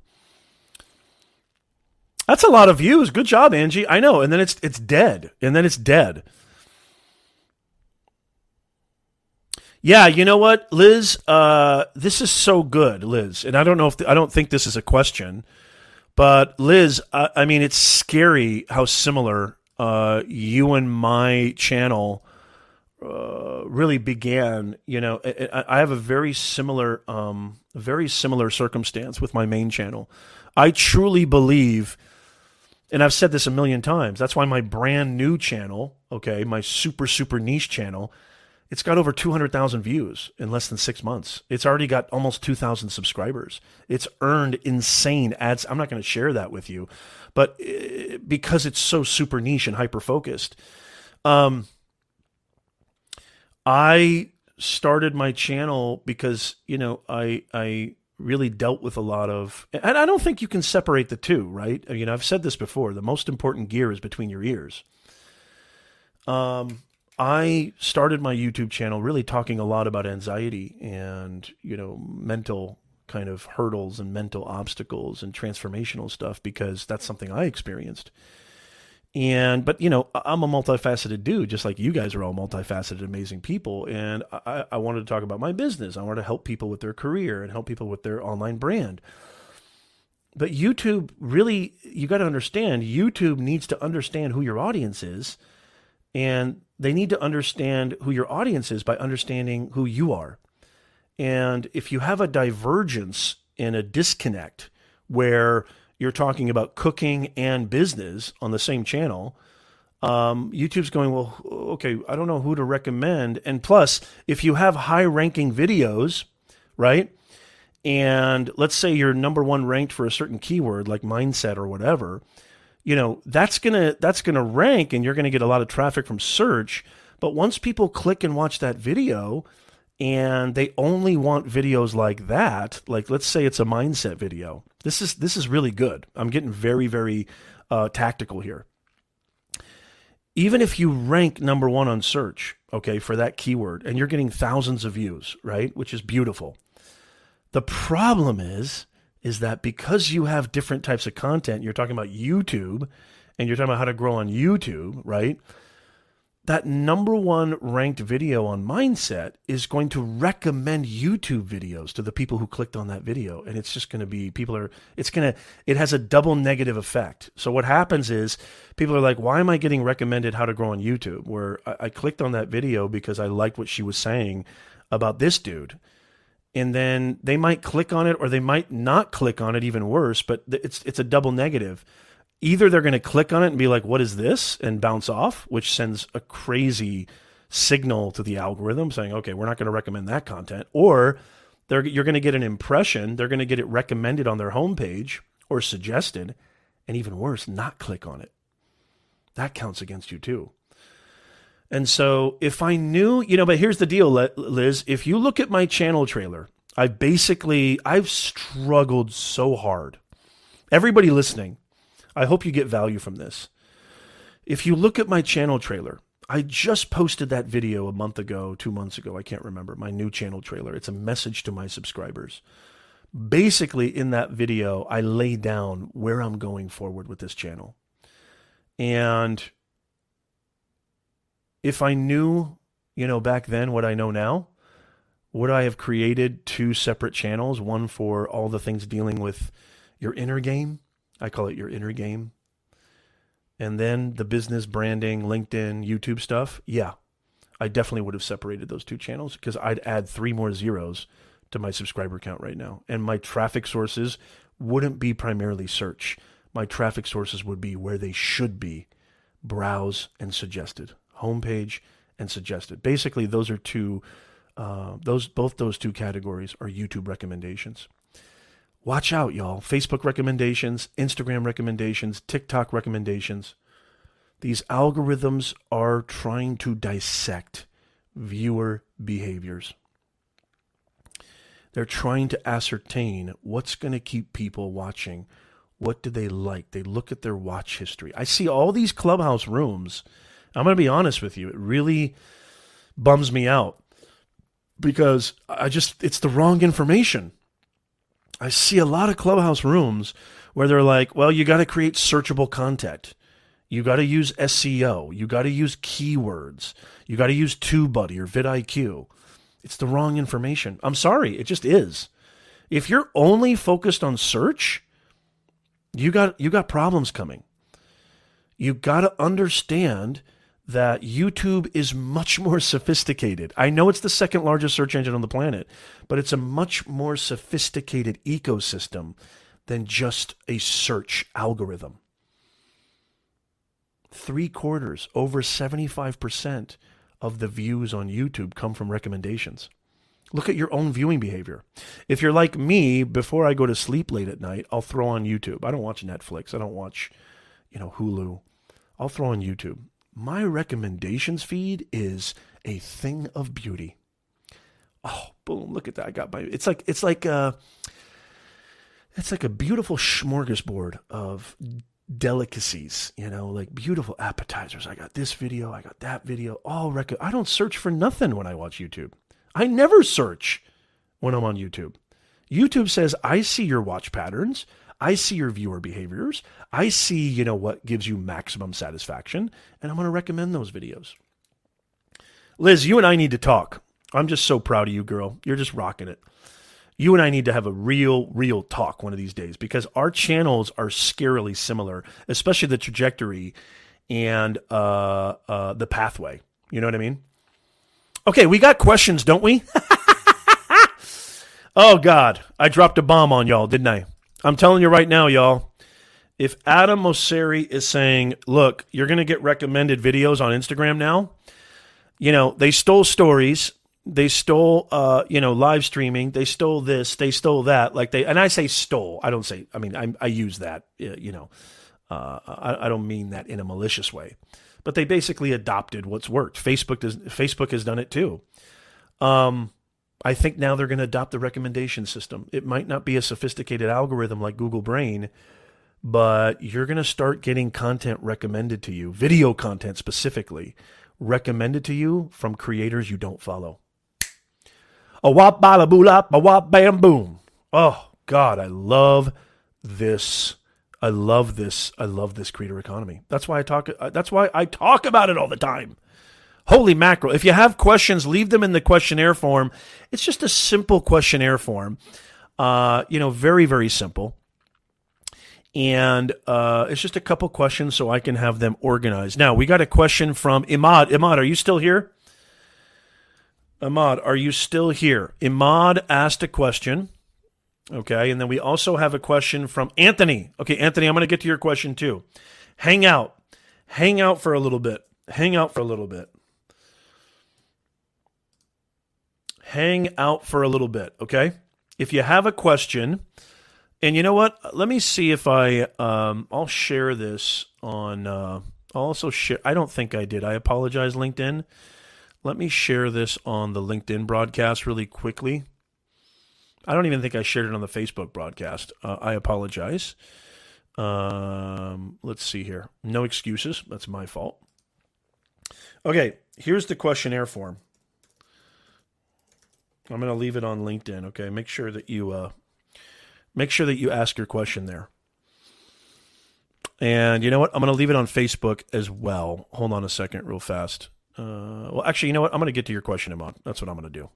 That's a lot of views. Good job, Angie. I know. And then it's it's dead. And then it's dead. Yeah, you know what, Liz? Uh, this is so good, Liz. And I don't know if the, I don't think this is a question, but Liz, I, I mean, it's scary how similar uh, you and my channel uh, really began. You know, I, I have a very similar, um, very similar circumstance with my main channel. I truly believe, and I've said this a million times. That's why my brand new channel, okay, my super super niche channel, it's got over 200,000 views in less than six months. It's already got almost 2,000 subscribers. It's earned insane ads. I'm not going to share that with you, but uh, because it's so super niche and hyper focused, um, I started my channel because you know I I really dealt with a lot of and I don't think you can separate the two, right? You know, I've said this before, the most important gear is between your ears. Um I started my YouTube channel really talking a lot about anxiety and, you know, mental kind of hurdles and mental obstacles and transformational stuff because that's something I experienced. And but you know, I'm a multifaceted dude, just like you guys are all multifaceted, amazing people. And I, I wanted to talk about my business. I wanted to help people with their career and help people with their online brand. but YouTube really, you got to understand, YouTube needs to understand who your audience is. And they need to understand who your audience is by understanding who you are. And if you have a divergence and a disconnect where you're talking about cooking and business on the same channel, um, YouTube's going, well, okay, I don't know who to recommend. And plus, if you have high ranking videos, right? And let's say you're number one ranked for a certain keyword like mindset or whatever, you know, that's gonna that's gonna rank and you're gonna get a lot of traffic from search. But once people click and watch that video, and they only want videos like that. Like let's say it's a mindset video. This is this is really good. I'm getting very very uh, tactical here. Even if you rank number one on search okay for that keyword and you're getting thousands of views right which is beautiful. The problem is is that because you have different types of content you're talking about youtube and you're talking about how to grow on youtube right that number one ranked video on mindset is going to recommend YouTube videos to the people who clicked on that video. And it's just going to be, people are, it's going to, it has a double negative effect. So what happens is people are like, why am I getting recommended how to grow on YouTube? Where I, I clicked on that video because I liked what she was saying about this dude. And then they might click on it or they might not click on it even worse, but it's, it's a double negative either they're going to click on it and be like, what is this? And bounce off, which sends a crazy signal to the algorithm saying, okay, we're not going to recommend that content. Or you're going to get an impression, they're going to get it recommended on their homepage or suggested, and even worse, not click on it. That counts against you too. And so if I knew, you know, but here's the deal, Liz, if you look at my channel trailer, I basically, I've struggled so hard. Everybody listening, I hope you get value from this. If you look at my channel trailer, I just posted that video a month ago, two months ago, I can't remember, my new channel trailer. It's a message to my subscribers. Basically, in that video, I lay down where I'm going forward with this channel. And if I knew, you know, back then what I know now, would I have created two separate channels, one for all the things dealing with your inner game I call it your inner game. And then the business branding, LinkedIn, YouTube stuff. Yeah, I definitely would have separated those two channels because I'd add three more zeros to my subscriber count right now. And my traffic sources wouldn't be primarily search. My traffic sources would be where they should be browse and suggested, homepage and suggested. Basically, those are two, uh, those both those two categories are YouTube recommendations. Watch out, y'all. Facebook recommendations, Instagram recommendations, TikTok recommendations. These algorithms are trying to dissect viewer behaviors. They're trying to ascertain what's going to keep people watching. What do they like? They look at their watch history. I see all these clubhouse rooms. I'm going to be honest with you. It really bums me out because I just, it's the wrong information. I see a lot of clubhouse rooms where they're like, well, you got to create searchable content. You got to use SEO. You got to use keywords. You got to use TubeBuddy or vidIQ. It's the wrong information. I'm sorry, it just is. If you're only focused on search, you got you got problems coming. You got to understand that YouTube is much more sophisticated. I know it's the second largest search engine on the planet, but it's a much more sophisticated ecosystem than just a search algorithm. Three quarters, over 75% of the views on YouTube come from recommendations. Look at your own viewing behavior. If you're like me, before I go to sleep late at night, I'll throw on YouTube. I don't watch Netflix. I don't watch, you know, Hulu. I'll throw on YouTube my recommendations feed is a thing of beauty. Oh, boom! Look at that. I got my. It's like it's like. Uh, it's like a beautiful smorgasbord of delicacies, you know, like beautiful appetizers. I got this video, I got that video, all record. I don't search for nothing when I watch YouTube. I never search when I'm on YouTube. YouTube says, I see your watch patterns. I see your viewer behaviors. I see, you know, what gives you maximum satisfaction, and I'm going to recommend those videos. Liz, you and I need to talk. I'm just so proud of you, girl. You're just rocking it. You and I need to have a real, real talk one of these days because our channels are scarily similar, especially the trajectory and uh, uh, the pathway. You know what I mean? Okay, we got questions, don't we? oh, God. I dropped a bomb on y'all, didn't I? I'm telling you right now, y'all. If Adam Mosseri is saying, look, you're going to get recommended videos on Instagram now, you know, they stole stories. They stole, uh, you know, live streaming. They stole this. They stole that. Like they, and I say stole. I don't say. I mean, I, I use that. You know, uh, I, I don't mean that in a malicious way, but they basically adopted what's worked. Facebook does. Facebook has done it too. Um, I think now they're going to adopt the recommendation system. It might not be a sophisticated algorithm like Google Brain, but you're going to start getting content recommended to you, video content specifically, recommended to you from creators you don't follow. A wop bada boolop, a wop bam boom. Oh God, I love this. I love this. I love this creator economy. That's why I talk. uh, That's why I talk about it all the time. Holy mackerel! If you have questions, leave them in the questionnaire form. It's just a simple questionnaire form. Uh, you know, very very simple. And uh, it's just a couple questions so I can have them organized. Now we got a question from Imad. Imad, are you still here? Imad, are you still here? Imad asked a question. Okay. And then we also have a question from Anthony. Okay, Anthony, I'm going to get to your question too. Hang out. Hang out for a little bit. Hang out for a little bit. Hang out for a little bit. Okay. If you have a question, and you know what? Let me see if I, um, I'll share this on, uh, I'll also share, I don't think I did. I apologize, LinkedIn. Let me share this on the LinkedIn broadcast really quickly. I don't even think I shared it on the Facebook broadcast. Uh, I apologize. Um, let's see here. No excuses. That's my fault. Okay, here's the questionnaire form. I'm going to leave it on LinkedIn. Okay, make sure that you uh, make sure that you ask your question there. And you know what? I'm going to leave it on Facebook as well. Hold on a second, real fast. Uh, well, actually, you know what? I'm going to get to your question, Iman. That's what I'm going to do.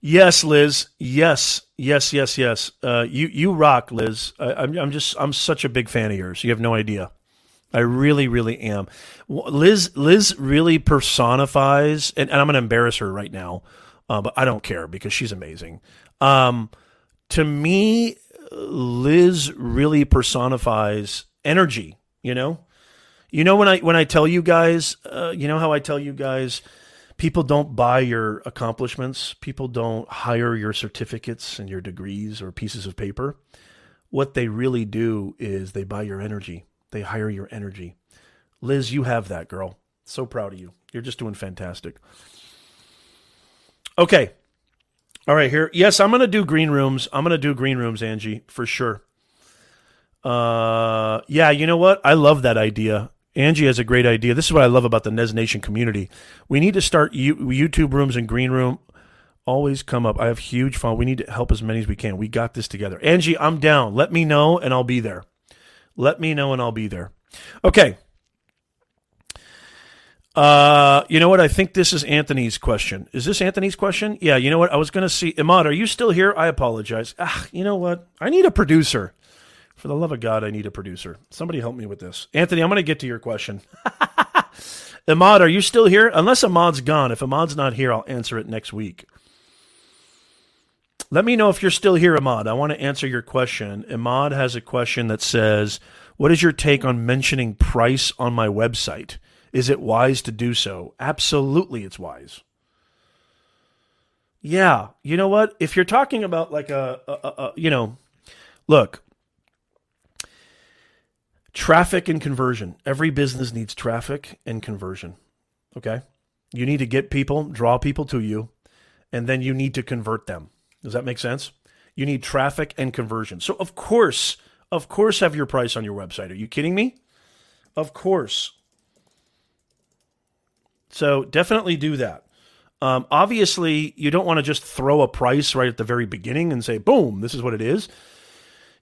Yes, Liz. Yes, yes, yes, yes. Uh, you you rock, Liz. I, I'm I'm just I'm such a big fan of yours. You have no idea. I really, really am. Liz Liz really personifies, and, and I'm going to embarrass her right now, uh, but I don't care because she's amazing. Um, to me, Liz really personifies energy. You know, you know when I when I tell you guys, uh, you know how I tell you guys people don't buy your accomplishments. People don't hire your certificates and your degrees or pieces of paper. What they really do is they buy your energy. They hire your energy. Liz, you have that, girl. So proud of you. You're just doing fantastic. Okay. All right, here. Yes, I'm going to do green rooms. I'm going to do green rooms, Angie, for sure. Uh, yeah, you know what? I love that idea. Angie has a great idea. This is what I love about the Nez Nation community. We need to start YouTube rooms and green room. Always come up. I have huge fun. We need to help as many as we can. We got this together. Angie, I'm down. Let me know and I'll be there. Let me know and I'll be there. Okay. Uh, you know what? I think this is Anthony's question. Is this Anthony's question? Yeah. You know what? I was going to see Imad. Are you still here? I apologize. Ah, you know what? I need a producer. For the love of God, I need a producer. Somebody help me with this. Anthony, I'm going to get to your question. Ahmad, are you still here? Unless Ahmad's gone. If Ahmad's not here, I'll answer it next week. Let me know if you're still here, Ahmad. I want to answer your question. Ahmad has a question that says, What is your take on mentioning price on my website? Is it wise to do so? Absolutely, it's wise. Yeah. You know what? If you're talking about like a, a, a, you know, look, traffic and conversion. Every business needs traffic and conversion. Okay. You need to get people, draw people to you, and then you need to convert them. Does that make sense? You need traffic and conversion. So, of course, of course, have your price on your website. Are you kidding me? Of course. So, definitely do that. Um, obviously, you don't want to just throw a price right at the very beginning and say, boom, this is what it is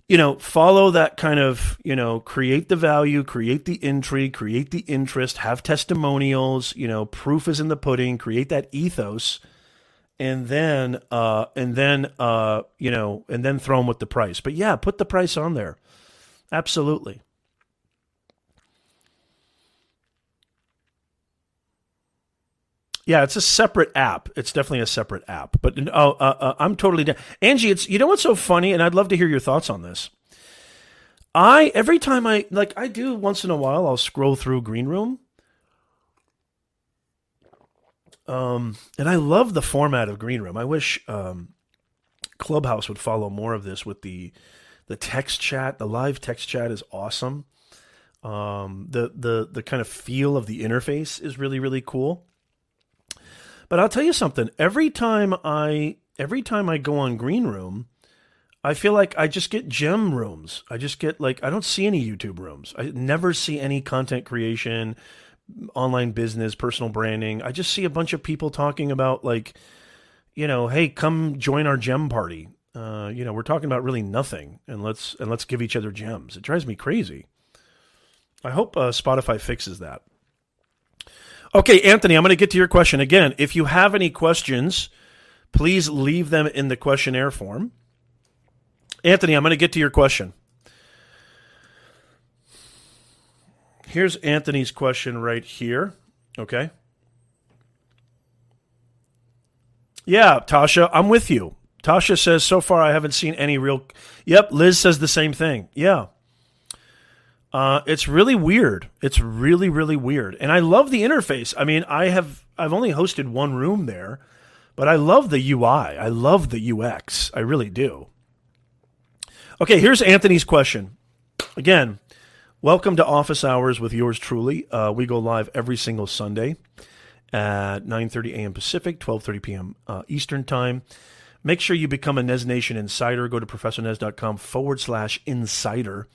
you know, follow that kind of, you know, create the value, create the intrigue, create the interest, have testimonials, you know, proof is in the pudding, create that ethos, and then uh, and then uh, you know, and then throw them with the price. But yeah, put the price on there. Absolutely. Yeah, it's a separate app. It's definitely a separate app. But oh, uh, uh, I'm totally down. Angie, it's you know what's so funny, and I'd love to hear your thoughts on this. I every time I like I do once in a while, I'll scroll through Green Room, um, and I love the format of Green Room. I wish um, Clubhouse would follow more of this with the the text chat. The live text chat is awesome. Um, the the the kind of feel of the interface is really really cool. But I'll tell you something. Every time I every time I go on Green Room, I feel like I just get gem rooms. I just get like I don't see any YouTube rooms. I never see any content creation, online business, personal branding. I just see a bunch of people talking about like, you know, hey, come join our gem party. Uh, you know, we're talking about really nothing, and let's and let's give each other gems. It drives me crazy. I hope uh, Spotify fixes that. Okay, Anthony, I'm going to get to your question again. If you have any questions, please leave them in the questionnaire form. Anthony, I'm going to get to your question. Here's Anthony's question right here. Okay. Yeah, Tasha, I'm with you. Tasha says, so far I haven't seen any real. Yep, Liz says the same thing. Yeah. Uh, it's really weird. It's really, really weird. And I love the interface. I mean, I have, I've only hosted one room there, but I love the UI. I love the UX. I really do. Okay, here's Anthony's question. Again, welcome to Office Hours with yours truly. Uh, we go live every single Sunday at 9:30 a.m. Pacific, 12:30 p.m. Uh, Eastern Time. Make sure you become a Nez Nation insider. Go to professornez.com forward slash insider.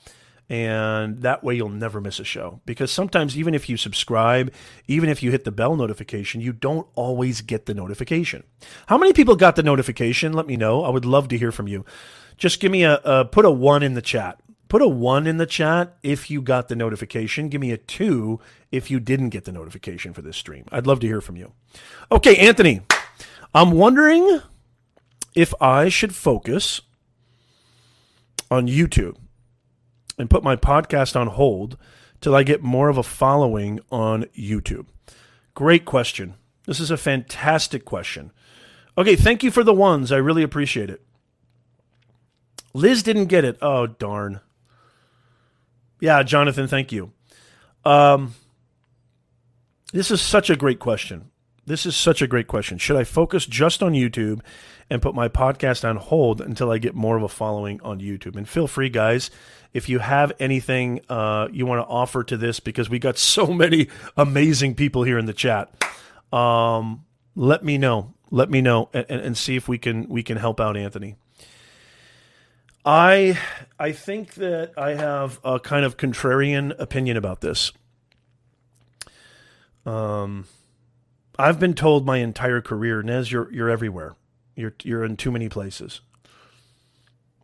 And that way you'll never miss a show. Because sometimes, even if you subscribe, even if you hit the bell notification, you don't always get the notification. How many people got the notification? Let me know. I would love to hear from you. Just give me a, a put a one in the chat. Put a one in the chat if you got the notification. Give me a two if you didn't get the notification for this stream. I'd love to hear from you. Okay, Anthony, I'm wondering if I should focus on YouTube and put my podcast on hold till I get more of a following on YouTube? Great question. This is a fantastic question. Okay, thank you for the ones. I really appreciate it. Liz didn't get it. Oh, darn. Yeah, Jonathan, thank you. Um, this is such a great question. This is such a great question. Should I focus just on YouTube and put my podcast on hold until I get more of a following on YouTube? And feel free, guys, if you have anything uh, you want to offer to this, because we got so many amazing people here in the chat. Um, let me know. Let me know and, and see if we can we can help out Anthony. I I think that I have a kind of contrarian opinion about this. Um, I've been told my entire career, Nez, you're you're everywhere. You're you're in too many places.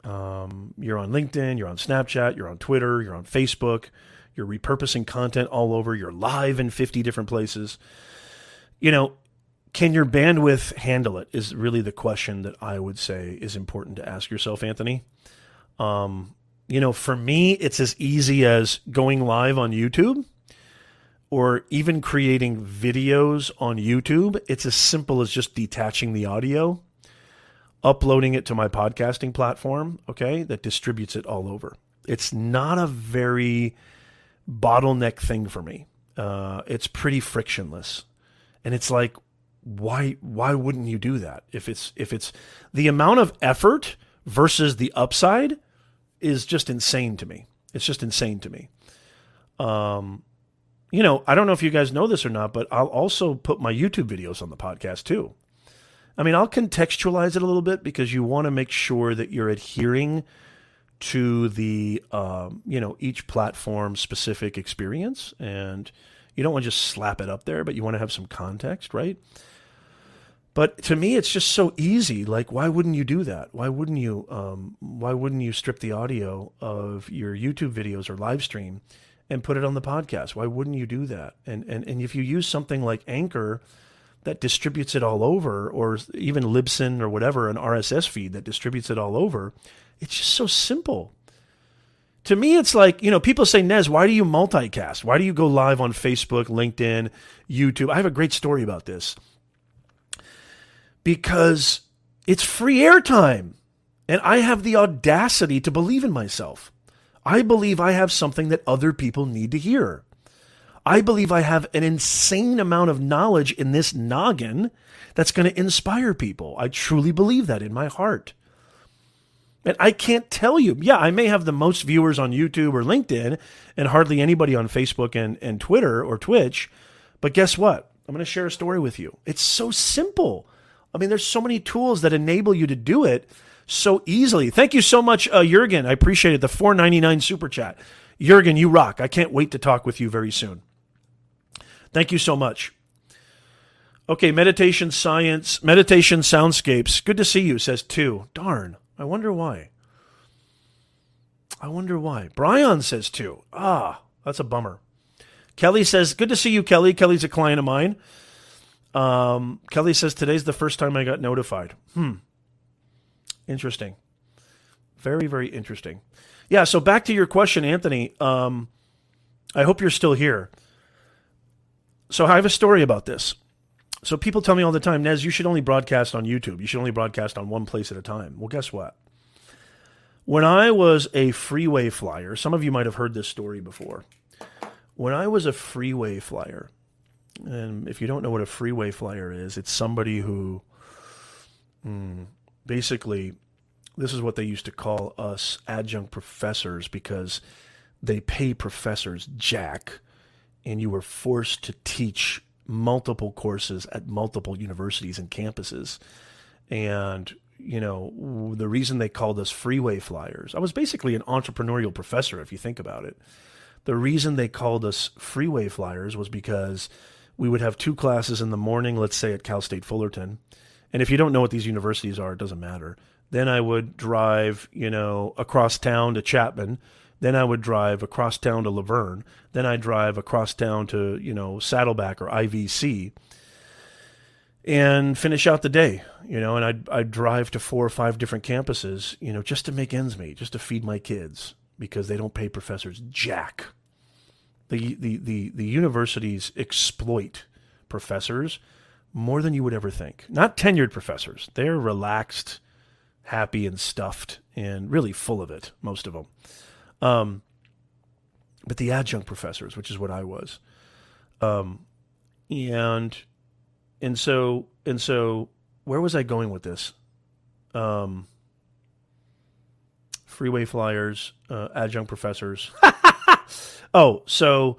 Um, you're on LinkedIn, you're on Snapchat, you're on Twitter, you're on Facebook. You're repurposing content all over. You're live in 50 different places. You know, can your bandwidth handle it? Is really the question that I would say is important to ask yourself, Anthony. Um, you know, for me, it's as easy as going live on YouTube or even creating videos on YouTube, it's as simple as just detaching the audio, uploading it to my podcasting platform, okay, that distributes it all over. It's not a very bottleneck thing for me. Uh, it's pretty frictionless. And it's like, why why wouldn't you do that? If it's if it's the amount of effort versus the upside is just insane to me. It's just insane to me. Um, you know, I don't know if you guys know this or not, but I'll also put my YouTube videos on the podcast too. I mean, I'll contextualize it a little bit because you want to make sure that you're adhering to the, um, you know, each platform specific experience. And you don't want to just slap it up there, but you want to have some context, right? But to me, it's just so easy. Like, why wouldn't you do that? Why wouldn't you? Um, why wouldn't you strip the audio of your YouTube videos or live stream and put it on the podcast. Why wouldn't you do that? And and and if you use something like Anchor, that distributes it all over, or even Libsyn or whatever, an RSS feed that distributes it all over. It's just so simple. To me, it's like, you know, people say, Nez, why do you multicast? Why do you go live on Facebook, LinkedIn, YouTube? I have a great story about this. Because it's free airtime. And I have the audacity to believe in myself. I believe I have something that other people need to hear. I believe I have an insane amount of knowledge in this noggin that's going to inspire people. I truly believe that in my heart. And I can't tell you, yeah, I may have the most viewers on YouTube or LinkedIn and hardly anybody on Facebook and, and Twitter or Twitch. But guess what? I'm going to share a story with you. It's so simple. I mean, there's so many tools that enable you to do it so easily. Thank you so much, uh, Jurgen. I appreciate it. The 499 super chat. Jurgen, you rock. I can't wait to talk with you very soon. Thank you so much. Okay, meditation science, meditation soundscapes. Good to see you, says two. Darn. I wonder why. I wonder why. Brian says two. Ah, that's a bummer. Kelly says, Good to see you, Kelly. Kelly's a client of mine. Um, Kelly says, Today's the first time I got notified. Hmm. Interesting. Very, very interesting. Yeah, so back to your question, Anthony. Um, I hope you're still here. So I have a story about this. So people tell me all the time, Nez, you should only broadcast on YouTube. You should only broadcast on one place at a time. Well, guess what? When I was a freeway flyer, some of you might have heard this story before. When I was a freeway flyer, and if you don't know what a freeway flyer is, it's somebody who mm, basically, this is what they used to call us adjunct professors because they pay professors jack and you were forced to teach multiple courses at multiple universities and campuses. And, you know, the reason they called us freeway flyers, I was basically an entrepreneurial professor, if you think about it. The reason they called us freeway flyers was because we would have two classes in the morning, let's say at Cal State Fullerton. And if you don't know what these universities are, it doesn't matter. Then I would drive, you know, across town to Chapman then I would drive across town to La Verne. Then I'd drive across town to, you know, Saddleback or IVC and finish out the day, you know, and I'd, I'd drive to four or five different campuses, you know, just to make ends meet, just to feed my kids because they don't pay professors jack. The, the, the, the universities exploit professors more than you would ever think. Not tenured professors. They're relaxed, happy, and stuffed, and really full of it, most of them. Um, but the adjunct professors, which is what I was, um, and and so and so, where was I going with this? Um, freeway flyers, uh, adjunct professors. oh, so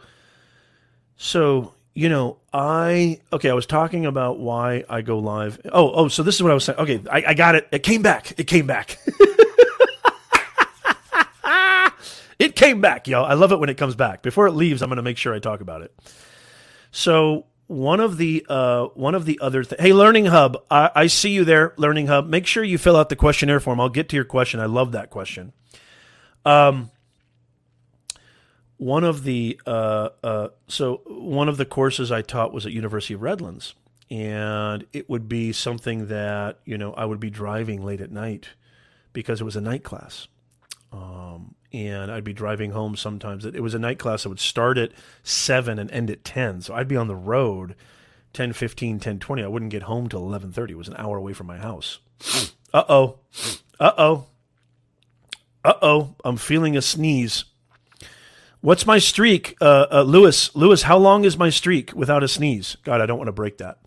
so you know, I okay. I was talking about why I go live. Oh, oh. So this is what I was saying. Okay, I, I got it. It came back. It came back. It came back, yo. I love it when it comes back. Before it leaves, I'm going to make sure I talk about it. So one of the uh, one of the other th- hey learning hub I, I see you there learning hub make sure you fill out the questionnaire form i'll get to your question i love that question um one of the uh, uh, so one of the courses i taught was at university of redlands and it would be something that you know i would be driving late at night because it was a night class um, and I'd be driving home sometimes. It was a night class that would start at 7 and end at 10. So I'd be on the road 10, 15, 10, 20. I wouldn't get home till 11:30. It was an hour away from my house. Uh-oh. Uh-oh. Uh-oh. I'm feeling a sneeze. What's my streak? Uh, uh, Lewis, Lewis, how long is my streak without a sneeze? God, I don't want to break that.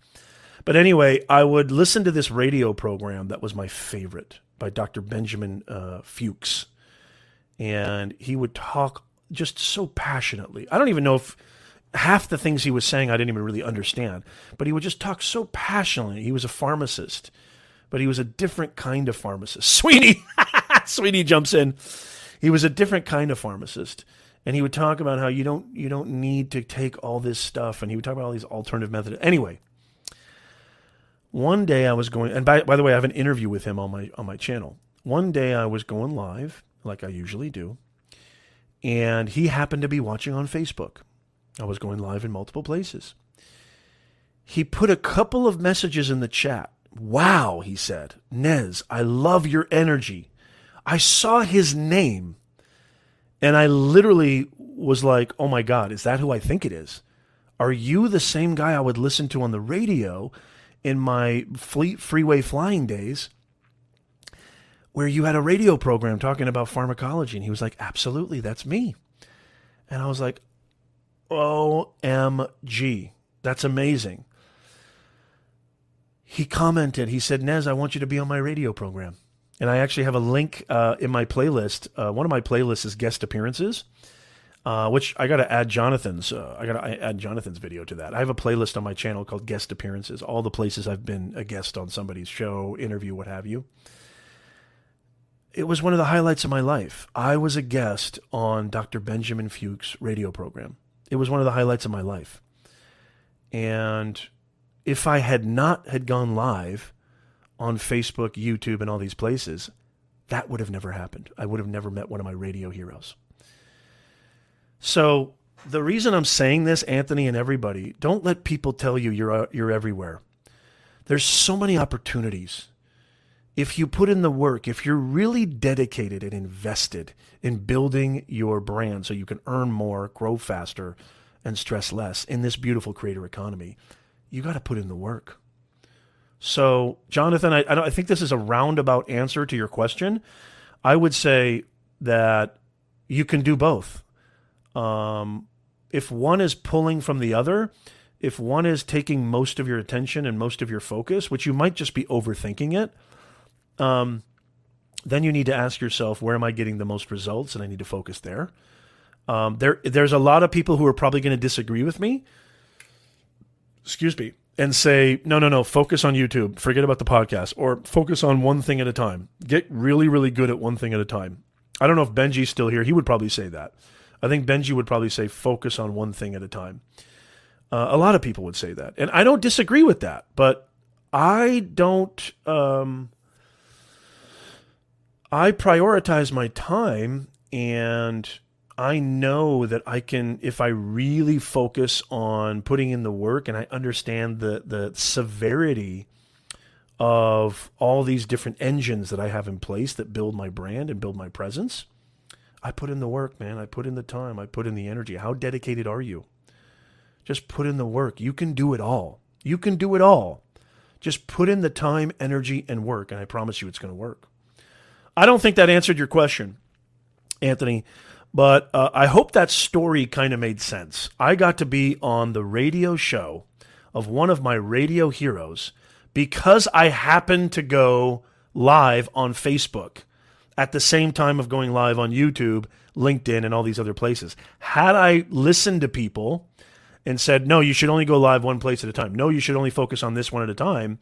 But anyway, I would listen to this radio program that was my favorite by Dr. Benjamin uh, Fuchs and he would talk just so passionately. I don't even know if half the things he was saying I didn't even really understand, but he would just talk so passionately. He was a pharmacist, but he was a different kind of pharmacist. Sweeney, Sweeney jumps in. He was a different kind of pharmacist, and he would talk about how you don't you don't need to take all this stuff, and he would talk about all these alternative methods. Anyway, one day I was going, and by by the way, I have an interview with him on my on my channel. One day I was going live like I usually do. And he happened to be watching on Facebook. I was going live in multiple places. he put a couple of messages in the chat. Wow, he said, Nez, I love your energy. I saw his name and I literally was like, oh my God, is that who I think it is? Are you the same guy I would listen to on the radio in my fleet freeway flying days where you had a radio program talking about pharmacology? And he was like, absolutely, that's me. And I was like, OMG, that's amazing. He commented, he said, Nez, I want you to be on my radio program. And I actually have a link uh, in my playlist. Uh, one of my playlists is guest appearances. Uh, which I got to add Jonathan's. Uh, I got to add Jonathan's video to that. I have a playlist on my channel called Guest Appearances, all the places I've been a guest on somebody's show, interview, what have you. It was one of the highlights of my life. I was a guest on Dr. Benjamin Fuchs' radio program. It was one of the highlights of my life. And if I had not had gone live on Facebook, YouTube, and all these places, that would have never happened. I would have never met one of my radio heroes. So the reason I'm saying this, Anthony and everybody, don't let people tell you you're uh, you're everywhere. There's so many opportunities. If you put in the work, if you're really dedicated and invested in building your brand so you can earn more, grow faster, and stress less in this beautiful creator economy, you got to put in the work. So, Jonathan, I, I, I think this is a roundabout answer to your question. I would say that you can do both um, if one is pulling from the other, if one is taking most of your attention and most of your focus, which you might just be overthinking it, um, then you need to ask yourself, where am I getting the most results? And I need to focus there. Um, there, there's a lot of people who are probably going to disagree with me. Excuse me, and say, no, no, no, focus on YouTube. Forget about the podcast, or focus on one thing at a time. Get really, really good at one thing at a time. I don't know if Benji's still here. He would probably say that. I think Benji would probably say focus on one thing at a time. Uh, a lot of people would say that, and I don't disagree with that. But I don't. Um, I prioritize my time, and I know that I can, if I really focus on putting in the work, and I understand the the severity of all these different engines that I have in place that build my brand and build my presence I put in the work, man. I put in the time. I put in the energy. How dedicated are you? Just put in the work. You can do it all. You can do it all. Just put in the time, energy, and work, and I promise you it's going to work. I don't think that answered your question, Anthony, but uh, I hope that story kind of made sense. I got to be on the radio show of one of my radio heroes because I happened to go live on Facebook at the same time of going live on YouTube, LinkedIn, and all these other places. Had I listened to people and said, no, you should only go live one place at a time, no, you should only focus on this one at a time,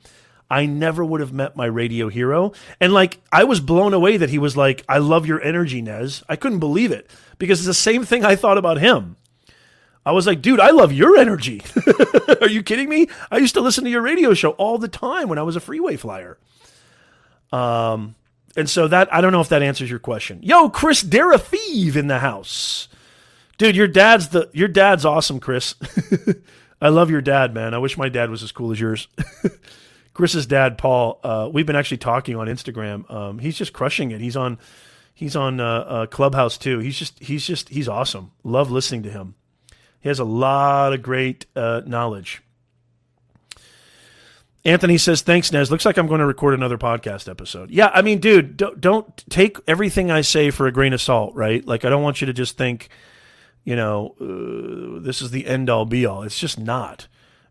I never would have met my radio hero. And like, I was blown away that he was like, I love your energy, Nez. I couldn't believe it because it's the same thing I thought about him. I was like, dude, I love your energy. Are you kidding me? I used to listen to your radio show all the time when I was a freeway flyer. Um, and so that I don't know if that answers your question. Yo, Chris Darafive in the house. Dude, your dad's the your dad's awesome, Chris. I love your dad, man. I wish my dad was as cool as yours. Chris's dad, Paul. Uh, we've been actually talking on Instagram. Um, he's just crushing it. He's on he's on uh, uh, Clubhouse too. He's just he's just he's awesome. Love listening to him. He has a lot of great uh, knowledge. Anthony says, "Thanks, Nez. Looks like I'm going to record another podcast episode." Yeah, I mean, dude, don't, don't take everything I say for a grain of salt, right? Like, I don't want you to just think, you know, uh, this is the end all be all. It's just not.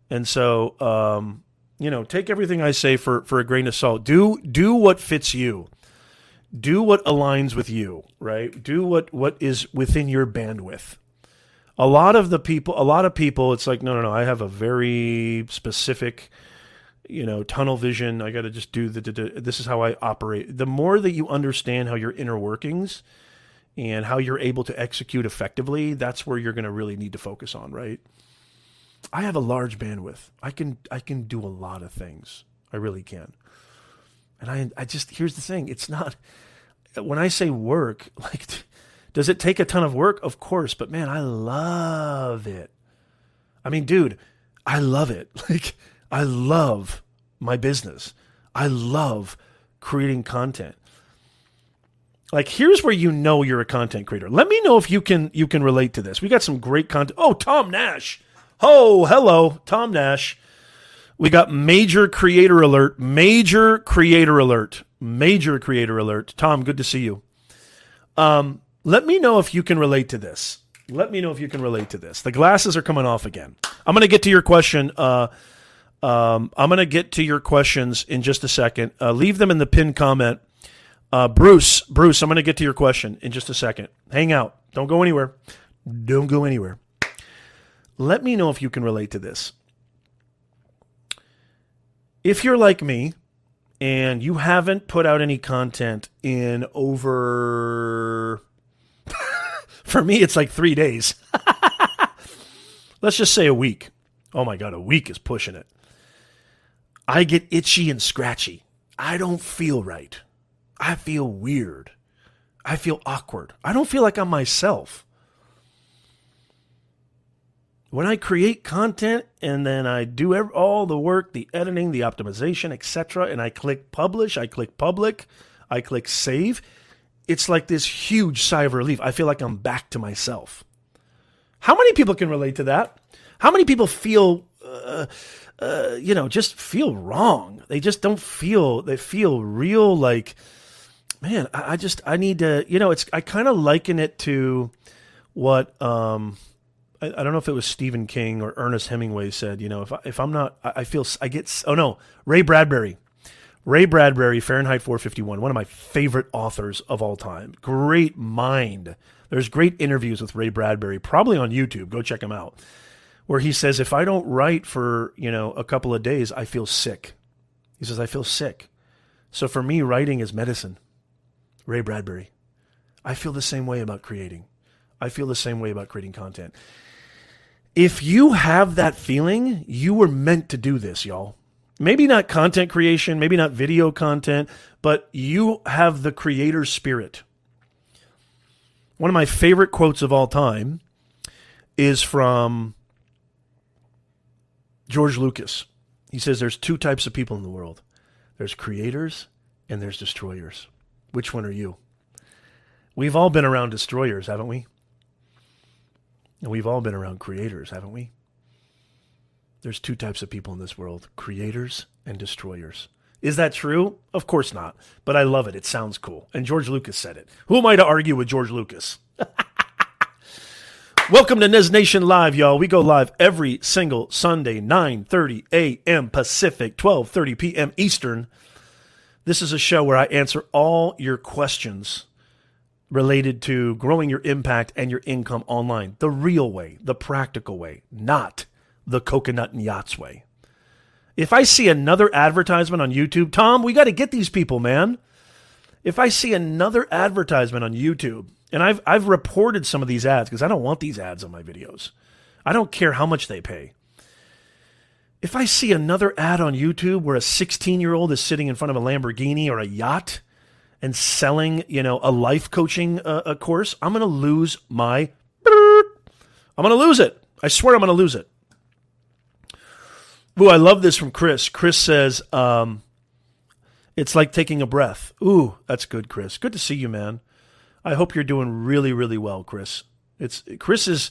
And so, um, you know, take everything I say for for a grain of salt. Do do what fits you. Do what aligns with you, right? Do what what is within your bandwidth. A lot of the people, a lot of people, it's like, no, no, no. I have a very specific you know tunnel vision i got to just do the, the, the, this is how i operate the more that you understand how your inner workings and how you're able to execute effectively that's where you're going to really need to focus on right i have a large bandwidth i can i can do a lot of things i really can and i i just here's the thing it's not when i say work like does it take a ton of work of course but man i love it i mean dude I love it. Like, I love my business. I love creating content. Like here's where you know you're a content creator. Let me know if you can you can relate to this. We got some great content. Oh, Tom Nash. Oh, hello, Tom Nash. We got major creator alert, major creator alert, major creator alert. Tom, good to see you. Um, let me know if you can relate to this. Let me know if you can relate to this. The glasses are coming off again. I'm going to get to your question. Uh, um, I'm going to get to your questions in just a second. Uh, leave them in the pinned comment. Uh, Bruce, Bruce, I'm going to get to your question in just a second. Hang out. Don't go anywhere. Don't go anywhere. Let me know if you can relate to this. If you're like me and you haven't put out any content in over, for me, it's like three days. Let's just say a week. Oh my God, a week is pushing it. I get itchy and scratchy. I don't feel right. I feel weird. I feel awkward. I don't feel like I'm myself. When I create content and then I do all the work, the editing, the optimization, etc., and I click publish, I click public, I click save, it's like this huge sigh of relief. I feel like I'm back to myself. How many people can relate to that? How many people feel uh, uh, you know, just feel wrong. They just don't feel, they feel real like, man, I, I just, I need to, you know, it's, I kind of liken it to what, um, I, I, don't know if it was Stephen King or Ernest Hemingway said, you know, if, I, if I'm not, I, I feel, I get, oh no, Ray Bradbury. Ray Bradbury, Fahrenheit 451, one of my favorite authors of all time. Great mind. There's great interviews with Ray Bradbury, probably on YouTube. Go check him out where he says, if I don't write for, you know, a couple of days, I feel sick. He says, I feel sick. So for me, writing is medicine. Ray Bradbury. I feel the same way about creating. I feel the same way about creating content. If you have that feeling, you were meant to do this, y'all. Maybe not content creation, maybe not video content, but you have the creator spirit. One of my favorite quotes of all time is from George Lucas. He says there's two types of people in the world there's creators and there's destroyers. Which one are you? We've all been around destroyers, haven't we? And we've all been around creators, haven't we? There's two types of people in this world creators and destroyers. Is that true? Of course not. But I love it. It sounds cool. And George Lucas said it. Who am I to argue with George Lucas? Welcome to Nez Nation Live, y'all. We go live every single Sunday, 9:30 a.m. Pacific, 12:30 p.m. Eastern. This is a show where I answer all your questions related to growing your impact and your income online. The real way, the practical way, not the coconut and yachts way. If I see another advertisement on YouTube, Tom, we got to get these people, man. If I see another advertisement on YouTube and I've I've reported some of these ads because I don't want these ads on my videos. I don't care how much they pay. If I see another ad on YouTube where a 16-year-old is sitting in front of a Lamborghini or a yacht and selling, you know, a life coaching uh, a course, I'm going to lose my I'm going to lose it. I swear I'm going to lose it. Ooh, I love this from Chris. Chris says, um, it's like taking a breath. Ooh, that's good, Chris. Good to see you, man. I hope you're doing really, really well, Chris. It's Chris is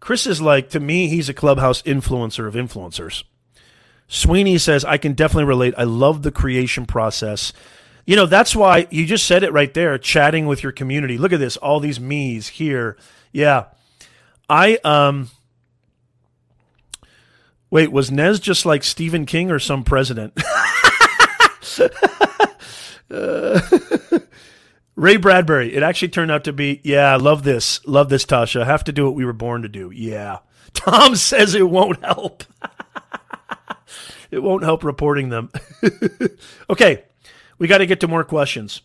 Chris is like to me, he's a clubhouse influencer of influencers. Sweeney says, I can definitely relate. I love the creation process. You know, that's why you just said it right there, chatting with your community. Look at this, all these me's here. Yeah. I um Wait, was Nez just like Stephen King or some president? uh, Ray Bradbury. It actually turned out to be, yeah, I love this. Love this, Tasha. Have to do what we were born to do. Yeah. Tom says it won't help. it won't help reporting them. okay. We got to get to more questions.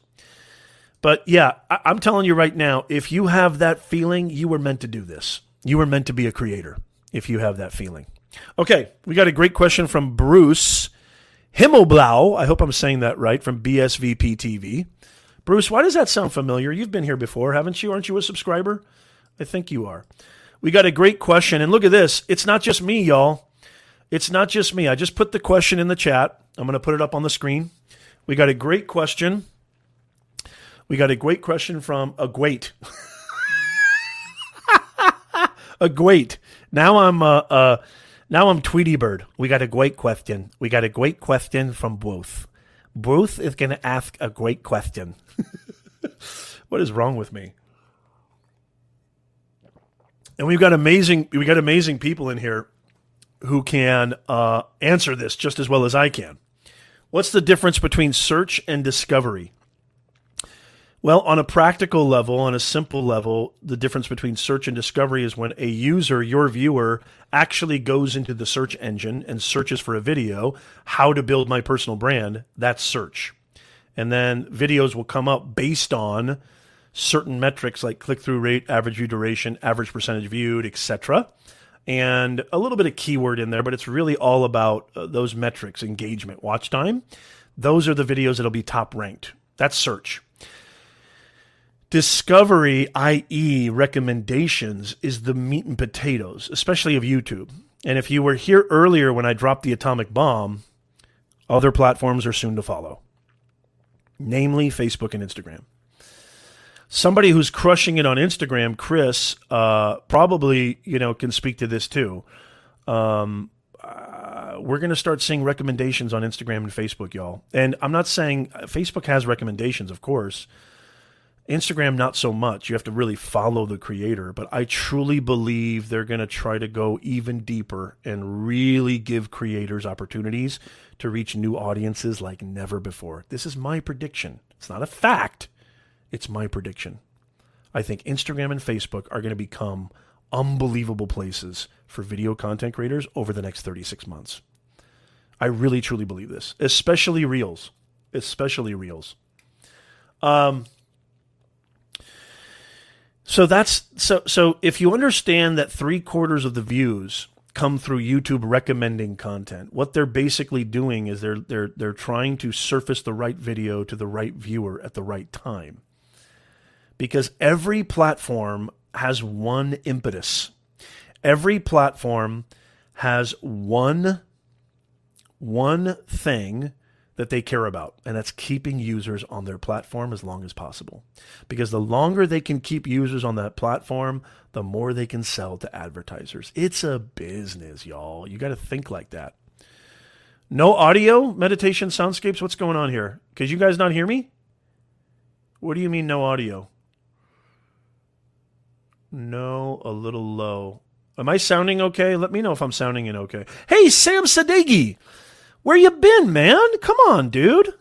But yeah, I- I'm telling you right now, if you have that feeling, you were meant to do this. You were meant to be a creator if you have that feeling. Okay. We got a great question from Bruce Himmelblau. I hope I'm saying that right from BSVP TV. Bruce, why does that sound familiar? You've been here before, haven't you? Aren't you a subscriber? I think you are. We got a great question. And look at this. It's not just me, y'all. It's not just me. I just put the question in the chat. I'm going to put it up on the screen. We got a great question. We got a great question from a great. a great. Now I'm uh, uh now I'm Tweety Bird. We got a great question. We got a great question from Bruce. Bruce is going to ask a great question. what is wrong with me? And we've got amazing we got amazing people in here who can uh, answer this just as well as I can. What's the difference between search and discovery? Well, on a practical level, on a simple level, the difference between search and discovery is when a user, your viewer, actually goes into the search engine and searches for a video, how to build my personal brand, that's search. And then videos will come up based on certain metrics like click through rate, average view duration, average percentage viewed, etc and a little bit of keyword in there, but it's really all about uh, those metrics engagement, watch time. Those are the videos that'll be top ranked. That's search. Discovery, i.e., recommendations, is the meat and potatoes, especially of YouTube. And if you were here earlier when I dropped the atomic bomb, other platforms are soon to follow, namely Facebook and Instagram somebody who's crushing it on Instagram, Chris, uh, probably you know can speak to this too. Um, uh, we're going to start seeing recommendations on Instagram and Facebook, y'all. And I'm not saying uh, Facebook has recommendations, of course. Instagram, not so much. You have to really follow the creator. But I truly believe they're going to try to go even deeper and really give creators opportunities to reach new audiences like never before. This is my prediction. It's not a fact, it's my prediction. I think Instagram and Facebook are going to become unbelievable places for video content creators over the next 36 months. I really truly believe this, especially Reels, especially Reels. Um, so that's so so if you understand that three quarters of the views come through YouTube recommending content, what they're basically doing is they're they're they're trying to surface the right video to the right viewer at the right time because every platform has one impetus. Every platform has one one thing that they care about, and that's keeping users on their platform as long as possible. Because the longer they can keep users on that platform, the more they can sell to advertisers. It's a business, y'all. You got to think like that. No audio, meditation, soundscapes. What's going on here? Because you guys not hear me? What do you mean, no audio? No, a little low. Am I sounding okay? Let me know if I'm sounding in okay. Hey, Sam Sadegi, where you been, man? Come on, dude.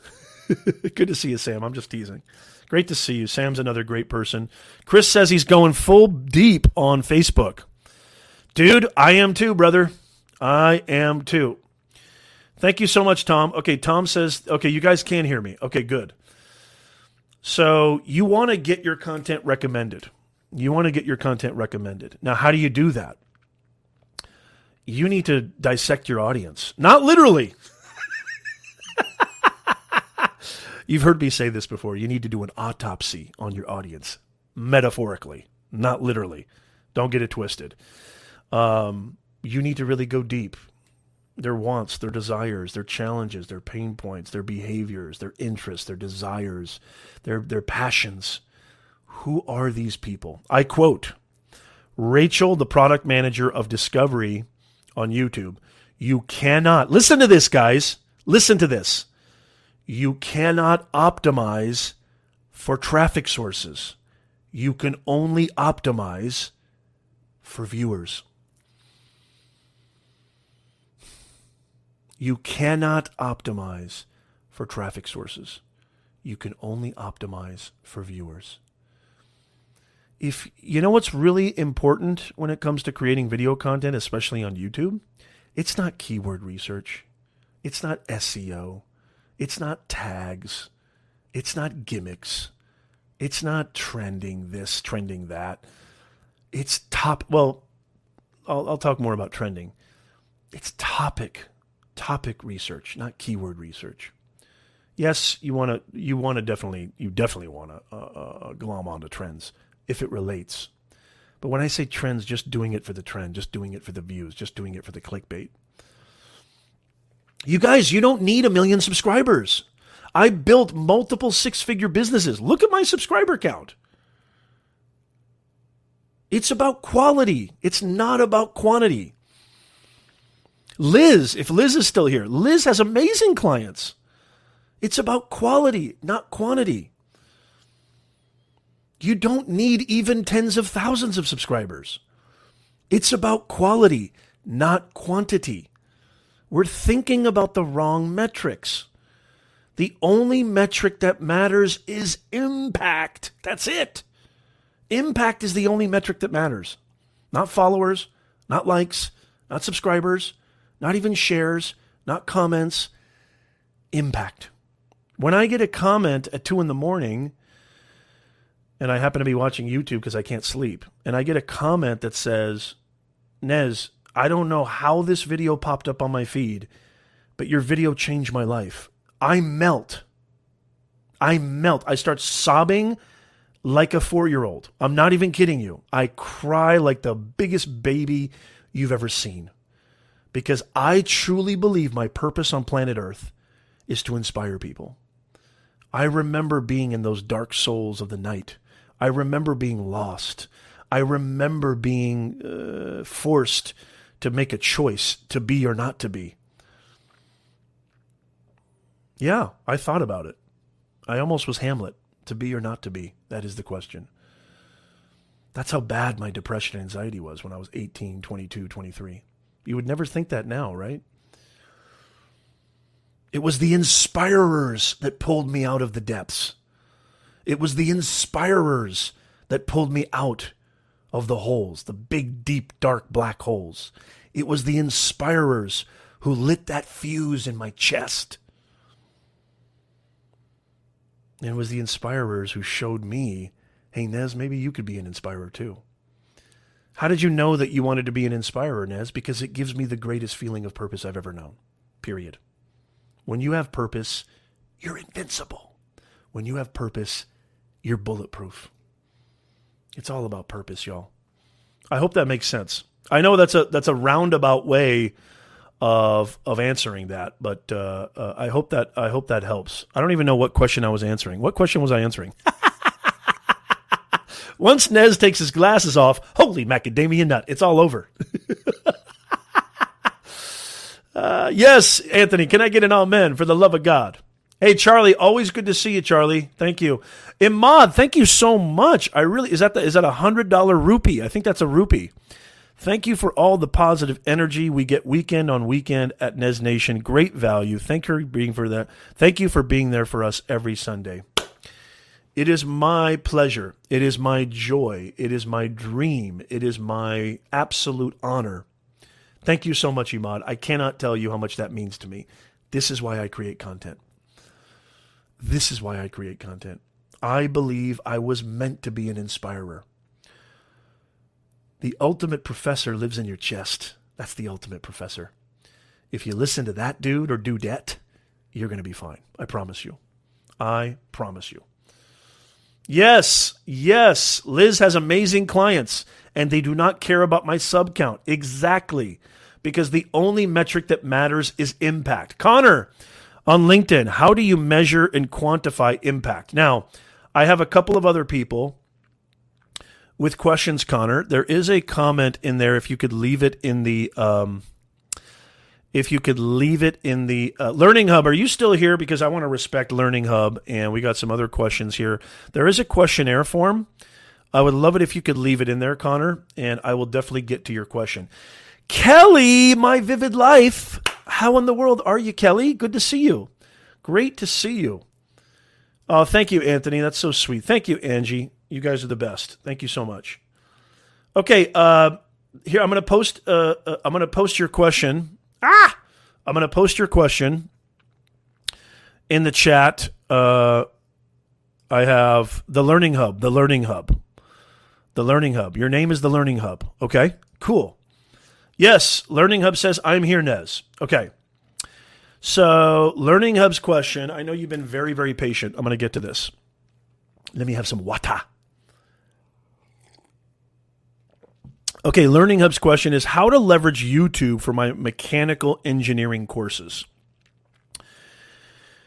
Good to see you, Sam. I'm just teasing. Great to see you. Sam's another great person. Chris says he's going full deep on Facebook. Dude, I am too, brother. I am too. Thank you so much, Tom. Okay, Tom says, okay, you guys can hear me. Okay, good. So you want to get your content recommended. You want to get your content recommended. Now, how do you do that? You need to dissect your audience, not literally. You've heard me say this before. You need to do an autopsy on your audience, metaphorically, not literally. Don't get it twisted. Um, you need to really go deep. Their wants, their desires, their challenges, their pain points, their behaviors, their interests, their desires, their their passions who are these people? I quote Rachel, the product manager of Discovery on YouTube. You cannot, listen to this, guys. Listen to this. You cannot optimize for traffic sources. You can only optimize for viewers. You cannot optimize for traffic sources. You can only optimize for viewers if you know what's really important when it comes to creating video content, especially on YouTube, it's not keyword research, it's not SEO, it's not tags, it's not gimmicks, it's not trending this, trending that. It's top. Well, I'll, I'll talk more about trending. It's topic, topic research, not keyword research. Yes, you want to. You want to definitely. You definitely want to uh, uh, glom onto trends if it relates. But when I say trends, just doing it for the trend, just doing it for the views, just doing it for the clickbait. You guys, you don't need a million subscribers. I built multiple six figure businesses. Look at my subscriber count. It's about quality, it's not about quantity. Liz, if Liz is still here, Liz has amazing clients. It's about quality, not quantity. You don't need even tens of thousands of subscribers. It's about quality, not quantity. We're thinking about the wrong metrics. The only metric that matters is impact. That's it. Impact is the only metric that matters. Not followers, not likes, not subscribers, not even shares, not comments. Impact. When I get a comment at two in the morning, and I happen to be watching YouTube because I can't sleep, and I get a comment that says, Nez, I don't know how this video popped up on my feed, but your video changed my life. I melt. I melt. I start sobbing like a four year old. I'm not even kidding you. I cry like the biggest baby you've ever seen because I truly believe my purpose on planet Earth is to inspire people. I remember being in those dark souls of the night. I remember being lost. I remember being uh, forced to make a choice to be or not to be. Yeah, I thought about it. I almost was Hamlet. To be or not to be? That is the question. That's how bad my depression and anxiety was when I was 18, 22, 23. You would never think that now, right? It was the inspirers that pulled me out of the depths. It was the inspirers that pulled me out of the holes, the big, deep, dark black holes. It was the inspirers who lit that fuse in my chest. It was the inspirers who showed me, hey, Nez, maybe you could be an inspirer too. How did you know that you wanted to be an inspirer, Nez? Because it gives me the greatest feeling of purpose I've ever known. Period. When you have purpose, you're invincible. When you have purpose, you're bulletproof. It's all about purpose, y'all. I hope that makes sense. I know that's a that's a roundabout way of of answering that, but uh, uh, I hope that I hope that helps. I don't even know what question I was answering. What question was I answering? Once Nez takes his glasses off, holy macadamia nut, it's all over. uh, yes, Anthony, can I get an amen for the love of God? Hey, Charlie, always good to see you, Charlie. Thank you. Imad, thank you so much. I really is that the, is that a hundred dollar rupee? I think that's a rupee. Thank you for all the positive energy we get weekend on weekend at Nez Nation. Great value. Thank you for being for that. Thank you for being there for us every Sunday. It is my pleasure. It is my joy. It is my dream. It is my absolute honor. Thank you so much, Imad. I cannot tell you how much that means to me. This is why I create content. This is why I create content. I believe I was meant to be an inspirer. The ultimate professor lives in your chest. That's the ultimate professor. If you listen to that dude or dudette, you're going to be fine. I promise you. I promise you. Yes, yes. Liz has amazing clients and they do not care about my sub count. Exactly. Because the only metric that matters is impact. Connor, on LinkedIn, how do you measure and quantify impact? Now, I have a couple of other people with questions, Connor. There is a comment in there. If you could leave it in the, um, if you could leave it in the uh, Learning Hub. Are you still here? Because I want to respect Learning Hub, and we got some other questions here. There is a questionnaire form. I would love it if you could leave it in there, Connor, and I will definitely get to your question. Kelly, my vivid life. How in the world are you, Kelly? Good to see you. Great to see you. Oh, thank you, Anthony. That's so sweet. Thank you, Angie. You guys are the best. Thank you so much. Okay, uh, here I'm going to post. Uh, uh, I'm going to post your question. Ah, I'm going to post your question in the chat. Uh, I have the Learning Hub. The Learning Hub. The Learning Hub. Your name is the Learning Hub. Okay, cool. Yes, Learning Hub says, I'm here, Nez. Okay. So, Learning Hub's question, I know you've been very, very patient. I'm going to get to this. Let me have some water. Okay, Learning Hub's question is how to leverage YouTube for my mechanical engineering courses.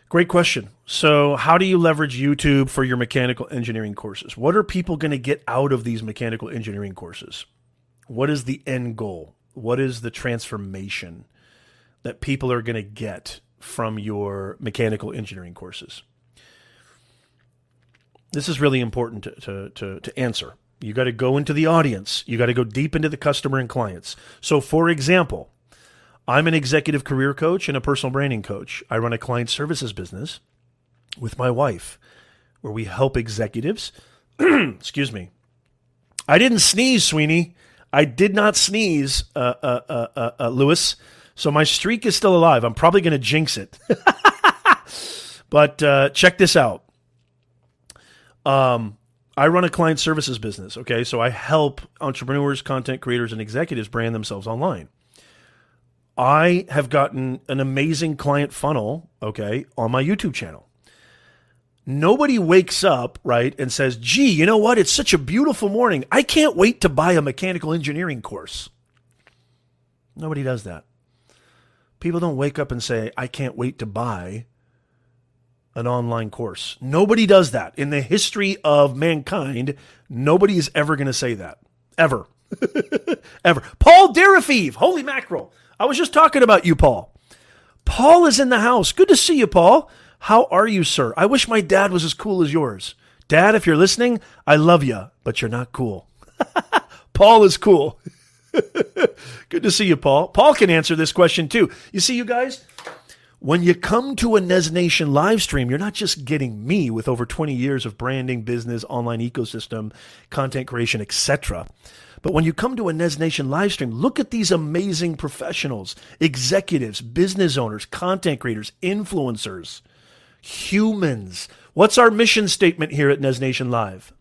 Great question. So, how do you leverage YouTube for your mechanical engineering courses? What are people going to get out of these mechanical engineering courses? What is the end goal? What is the transformation that people are going to get from your mechanical engineering courses? This is really important to, to, to, to answer. You got to go into the audience, you got to go deep into the customer and clients. So, for example, I'm an executive career coach and a personal branding coach. I run a client services business with my wife where we help executives. excuse me. I didn't sneeze, Sweeney. I did not sneeze, uh, uh, uh, uh, uh Lewis. So my streak is still alive. I'm probably going to jinx it. but uh, check this out. Um, I run a client services business. Okay. So I help entrepreneurs, content creators, and executives brand themselves online. I have gotten an amazing client funnel, okay, on my YouTube channel. Nobody wakes up, right, and says, gee, you know what? It's such a beautiful morning. I can't wait to buy a mechanical engineering course. Nobody does that. People don't wake up and say, I can't wait to buy an online course. Nobody does that. In the history of mankind, nobody is ever going to say that. Ever. ever. Paul Derafeeve, holy mackerel. I was just talking about you, Paul. Paul is in the house. Good to see you, Paul. How are you, sir? I wish my dad was as cool as yours. Dad, if you're listening, I love you, but you're not cool. Paul is cool. Good to see you, Paul. Paul can answer this question too. You see, you guys, when you come to a Nez Nation live stream, you're not just getting me with over 20 years of branding, business, online ecosystem, content creation, etc. But when you come to a Nez Nation live stream, look at these amazing professionals, executives, business owners, content creators, influencers, humans. What's our mission statement here at Nez Nation Live?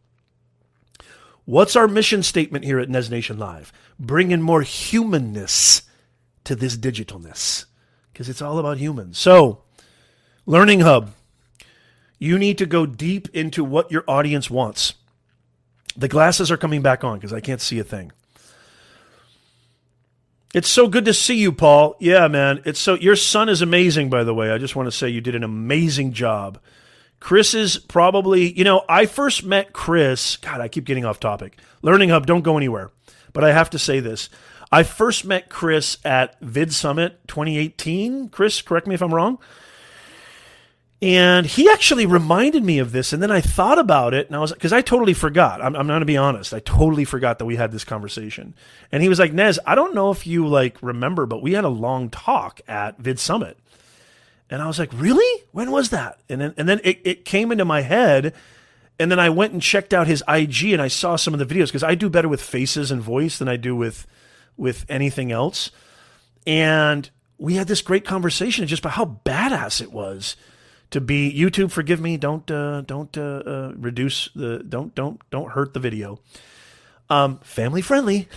What's our mission statement here at Nez Nation Live? Bringing more humanness to this digitalness because it's all about humans. So, Learning Hub, you need to go deep into what your audience wants. The glasses are coming back on because I can't see a thing. It's so good to see you, Paul. Yeah, man. It's so your son is amazing, by the way. I just want to say you did an amazing job. Chris is probably, you know, I first met Chris. God, I keep getting off topic. Learning Hub, don't go anywhere. But I have to say this. I first met Chris at Vid Summit 2018. Chris, correct me if I'm wrong. And he actually reminded me of this. And then I thought about it and I was, because I totally forgot. I'm, I'm going to be honest. I totally forgot that we had this conversation. And he was like, Nez, I don't know if you like remember, but we had a long talk at Vid Summit. And I was like, really? When was that? And then, and then it, it came into my head. And then I went and checked out his IG and I saw some of the videos because I do better with faces and voice than I do with, with anything else. And we had this great conversation just about how badass it was to be YouTube. Forgive me. Don't uh, don't uh, uh, reduce the don't don't don't hurt the video. Um, family friendly.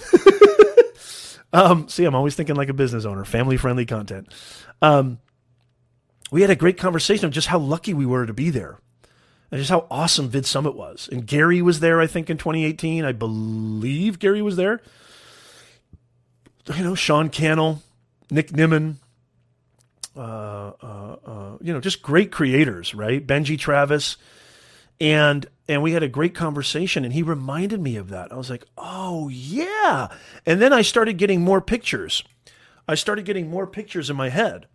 um, see, I'm always thinking like a business owner. Family friendly content. Um, we had a great conversation of just how lucky we were to be there, and just how awesome Vid Summit was. And Gary was there, I think, in 2018. I believe Gary was there. You know, Sean Cannell, Nick Nimmin, uh, uh, uh, you know, just great creators, right? Benji Travis, and and we had a great conversation, and he reminded me of that. I was like, oh yeah, and then I started getting more pictures. I started getting more pictures in my head,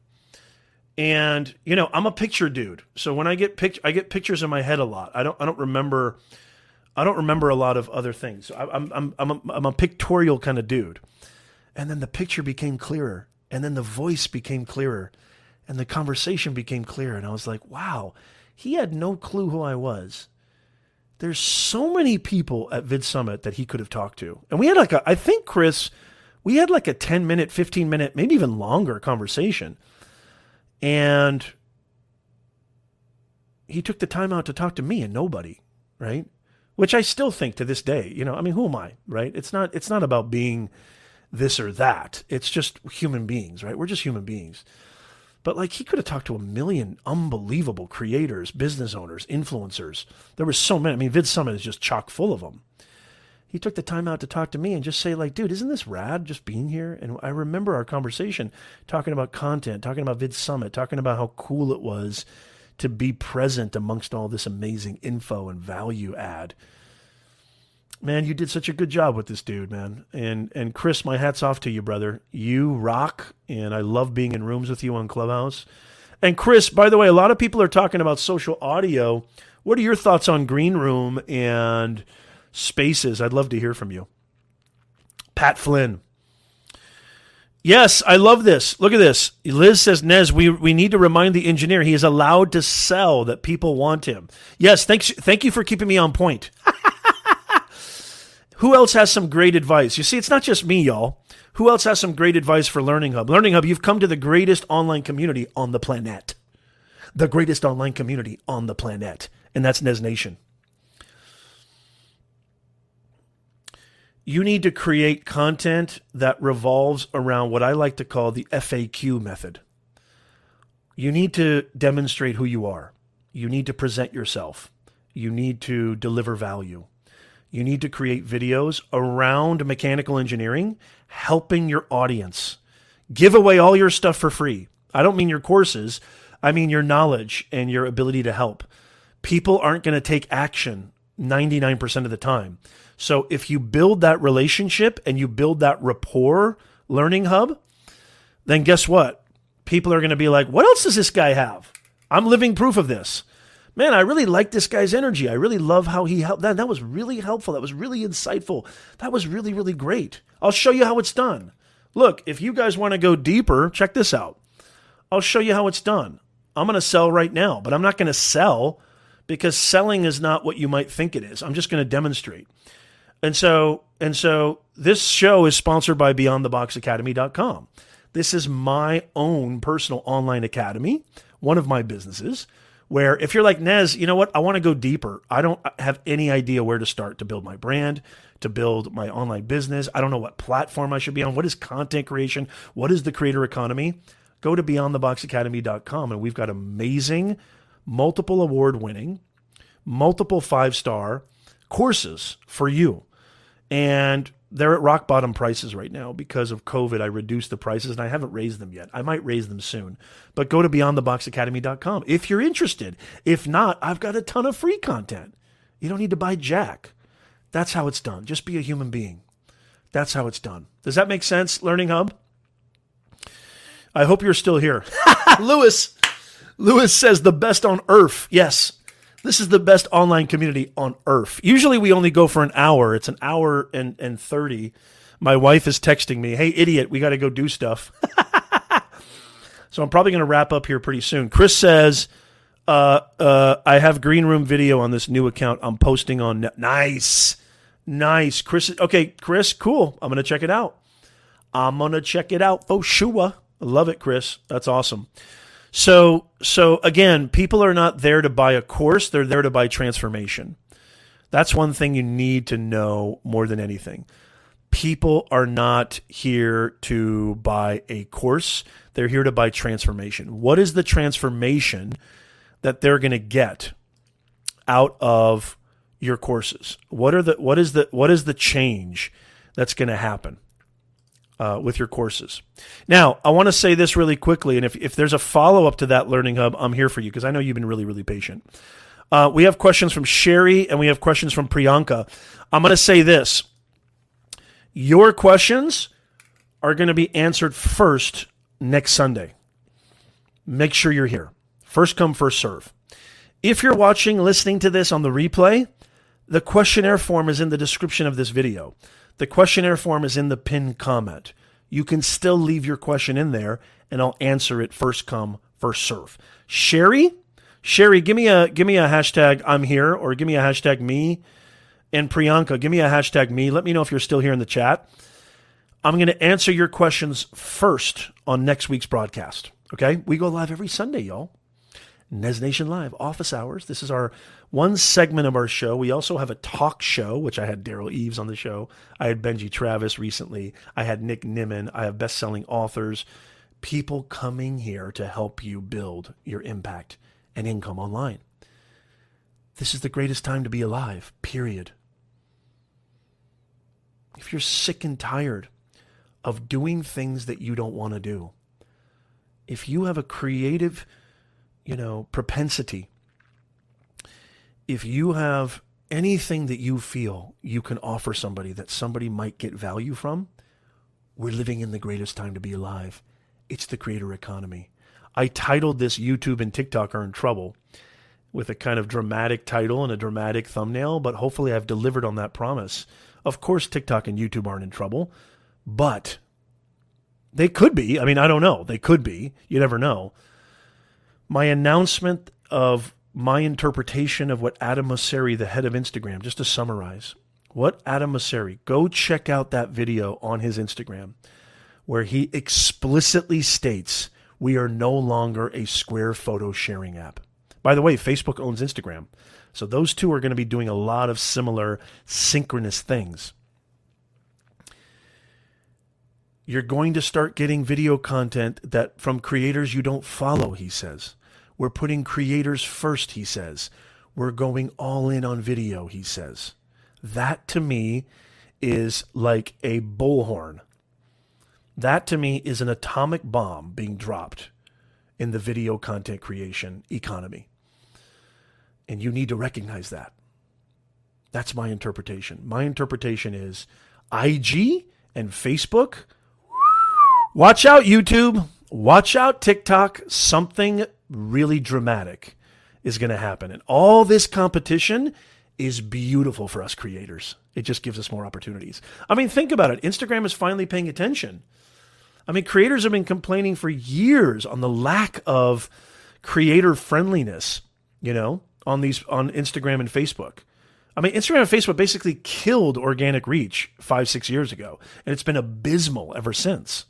and you know, I'm a picture dude, so when I get pic, I get pictures in my head a lot. I don't I don't remember. I don't remember a lot of other things. I, I'm I'm I'm a, I'm a pictorial kind of dude, and then the picture became clearer, and then the voice became clearer, and the conversation became clear. And I was like, wow, he had no clue who I was. There's so many people at Vid Summit that he could have talked to. And we had like a, I think, Chris, we had like a 10 minute, 15 minute, maybe even longer conversation. And he took the time out to talk to me and nobody, right? Which I still think to this day, you know, I mean, who am I, right? It's not, it's not about being this or that. It's just human beings, right? We're just human beings. But like he could have talked to a million unbelievable creators, business owners, influencers. There were so many. I mean, Vid Summit is just chock full of them. He took the time out to talk to me and just say, like, dude, isn't this rad just being here? And I remember our conversation talking about content, talking about Vid Summit, talking about how cool it was to be present amongst all this amazing info and value add. Man, you did such a good job with this dude, man. And and Chris, my hat's off to you, brother. You rock, and I love being in rooms with you on Clubhouse. And Chris, by the way, a lot of people are talking about social audio. What are your thoughts on Green Room and Spaces? I'd love to hear from you. Pat Flynn. Yes, I love this. Look at this. Liz says, Nez, we, we need to remind the engineer he is allowed to sell that people want him. Yes, thanks, thank you for keeping me on point. Who else has some great advice? You see, it's not just me, y'all. Who else has some great advice for Learning Hub? Learning Hub, you've come to the greatest online community on the planet. The greatest online community on the planet. And that's Nez Nation. You need to create content that revolves around what I like to call the FAQ method. You need to demonstrate who you are. You need to present yourself. You need to deliver value. You need to create videos around mechanical engineering, helping your audience. Give away all your stuff for free. I don't mean your courses, I mean your knowledge and your ability to help. People aren't going to take action 99% of the time. So if you build that relationship and you build that rapport learning hub, then guess what? People are going to be like, what else does this guy have? I'm living proof of this man, I really like this guy's energy. I really love how he helped. That, that was really helpful. That was really insightful. That was really, really great. I'll show you how it's done. Look, if you guys want to go deeper, check this out. I'll show you how it's done. I'm going to sell right now, but I'm not going to sell because selling is not what you might think it is. I'm just going to demonstrate. And so, and so this show is sponsored by beyondtheboxacademy.com. This is my own personal online academy, one of my businesses where if you're like Nez, you know what? I want to go deeper. I don't have any idea where to start to build my brand, to build my online business. I don't know what platform I should be on. What is content creation? What is the creator economy? Go to beyondtheboxacademy.com and we've got amazing, multiple award winning, multiple five star courses for you. And they're at rock bottom prices right now because of COVID. I reduced the prices and I haven't raised them yet. I might raise them soon. But go to beyondtheboxacademy.com if you're interested. If not, I've got a ton of free content. You don't need to buy Jack. That's how it's done. Just be a human being. That's how it's done. Does that make sense, Learning Hub? I hope you're still here. Lewis. Lewis says the best on earth. Yes. This is the best online community on earth. Usually we only go for an hour. It's an hour and, and 30. My wife is texting me, hey, idiot, we got to go do stuff. so I'm probably going to wrap up here pretty soon. Chris says, uh, uh, I have green room video on this new account I'm posting on. Nice. Nice. Chris, okay, Chris, cool. I'm going to check it out. I'm going to check it out sure. I love it, Chris. That's awesome. So, so again, people are not there to buy a course, they're there to buy transformation. That's one thing you need to know more than anything. People are not here to buy a course, they're here to buy transformation. What is the transformation that they're going to get out of your courses? What are the what is the what is the change that's going to happen? Uh, with your courses. Now, I want to say this really quickly, and if, if there's a follow up to that Learning Hub, I'm here for you because I know you've been really, really patient. Uh, we have questions from Sherry and we have questions from Priyanka. I'm going to say this your questions are going to be answered first next Sunday. Make sure you're here. First come, first serve. If you're watching, listening to this on the replay, the questionnaire form is in the description of this video. The questionnaire form is in the pinned comment. You can still leave your question in there and I'll answer it first come, first serve. Sherry, Sherry, give me a give me a hashtag I'm here or give me a hashtag me. And Priyanka, give me a hashtag me. Let me know if you're still here in the chat. I'm going to answer your questions first on next week's broadcast. Okay? We go live every Sunday, y'all. Nez Nation Live, office hours. This is our one segment of our show. We also have a talk show, which I had Derral Eves on the show. I had Benji Travis recently. I had Nick Nimmin. I have best selling authors, people coming here to help you build your impact and income online. This is the greatest time to be alive, period. If you're sick and tired of doing things that you don't want to do, if you have a creative you know, propensity. If you have anything that you feel you can offer somebody that somebody might get value from, we're living in the greatest time to be alive. It's the creator economy. I titled this YouTube and TikTok are in trouble with a kind of dramatic title and a dramatic thumbnail, but hopefully I've delivered on that promise. Of course, TikTok and YouTube aren't in trouble, but they could be. I mean, I don't know. They could be. You never know. My announcement of my interpretation of what Adam Mosseri, the head of Instagram, just to summarize, what Adam Mosseri, go check out that video on his Instagram where he explicitly states we are no longer a square photo sharing app. By the way, Facebook owns Instagram. So those two are going to be doing a lot of similar synchronous things. You're going to start getting video content that from creators you don't follow, he says. We're putting creators first, he says. We're going all in on video, he says. That to me is like a bullhorn. That to me is an atomic bomb being dropped in the video content creation economy. And you need to recognize that. That's my interpretation. My interpretation is IG and Facebook. Watch out, YouTube. Watch out, TikTok. Something really dramatic is going to happen. And all this competition is beautiful for us creators. It just gives us more opportunities. I mean, think about it. Instagram is finally paying attention. I mean, creators have been complaining for years on the lack of creator friendliness, you know, on these on Instagram and Facebook. I mean, Instagram and Facebook basically killed organic reach five, six years ago, and it's been abysmal ever since.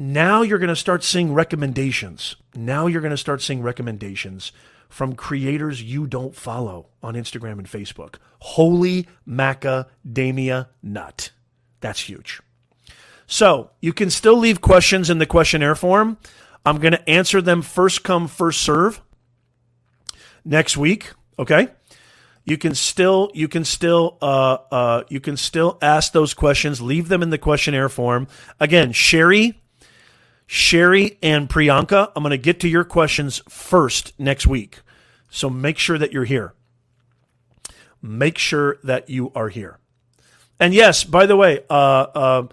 Now you're going to start seeing recommendations. Now you're going to start seeing recommendations from creators you don't follow on Instagram and Facebook. Holy macadamia nut. That's huge. So you can still leave questions in the questionnaire form. I'm going to answer them first come, first serve next week. Okay. You can still you can still uh, uh, you can still ask those questions. Leave them in the questionnaire form. Again, Sherry, Sherry, and Priyanka. I'm going to get to your questions first next week. So make sure that you're here. Make sure that you are here. And yes, by the way, uh, uh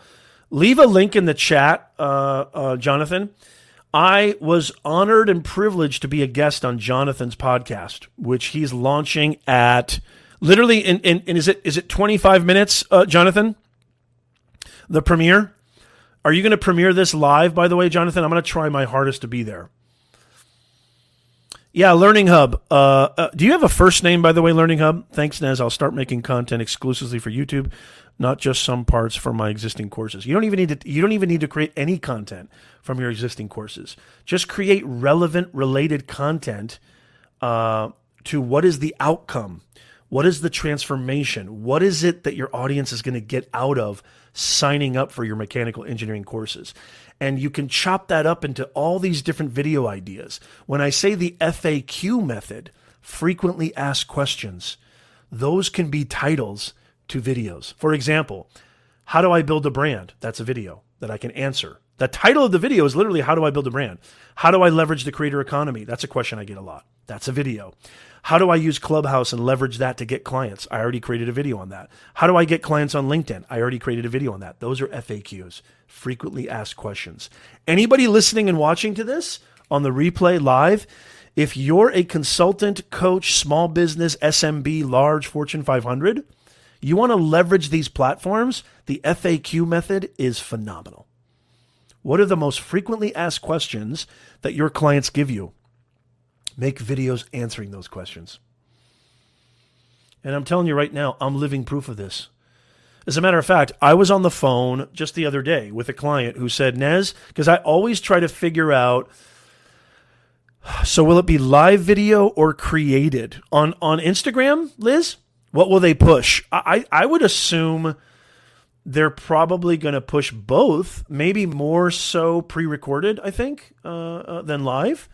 leave a link in the chat, uh, uh, Jonathan. I was honored and privileged to be a guest on Jonathan's podcast, which he's launching at literally in, in, in is it is it 25 minutes, uh, Jonathan? The premiere? Are you going to premiere this live, by the way, Jonathan? I'm going to try my hardest to be there. Yeah, Learning Hub. Uh, uh, do you have a first name, by the way, Learning Hub? Thanks, Nez. I'll start making content exclusively for YouTube not just some parts from my existing courses. You don't even need to you don't even need to create any content from your existing courses. Just create relevant, related content uh, to what is the outcome, what is the transformation, what is it that your audience is going to get out of signing up for your mechanical engineering courses. And you can chop that up into all these different video ideas. When I say the FAQ method, frequently asked questions, those can be titles to videos. For example, how do I build a brand? That's a video that I can answer. The title of the video is literally How do I build a brand? How do I leverage the creator economy? That's a question I get a lot. That's a video. How do I use Clubhouse and leverage that to get clients? I already created a video on that. How do I get clients on LinkedIn? I already created a video on that. Those are FAQs, frequently asked questions. Anybody listening and watching to this on the replay live, if you're a consultant, coach, small business, SMB, large Fortune 500, you want to leverage these platforms? The FAQ method is phenomenal. What are the most frequently asked questions that your clients give you? Make videos answering those questions. And I'm telling you right now, I'm living proof of this. As a matter of fact, I was on the phone just the other day with a client who said, Nez, because I always try to figure out so will it be live video or created on on Instagram, Liz? What will they push? I, I would assume they're probably going to push both, maybe more so pre recorded, I think, uh, uh, than live.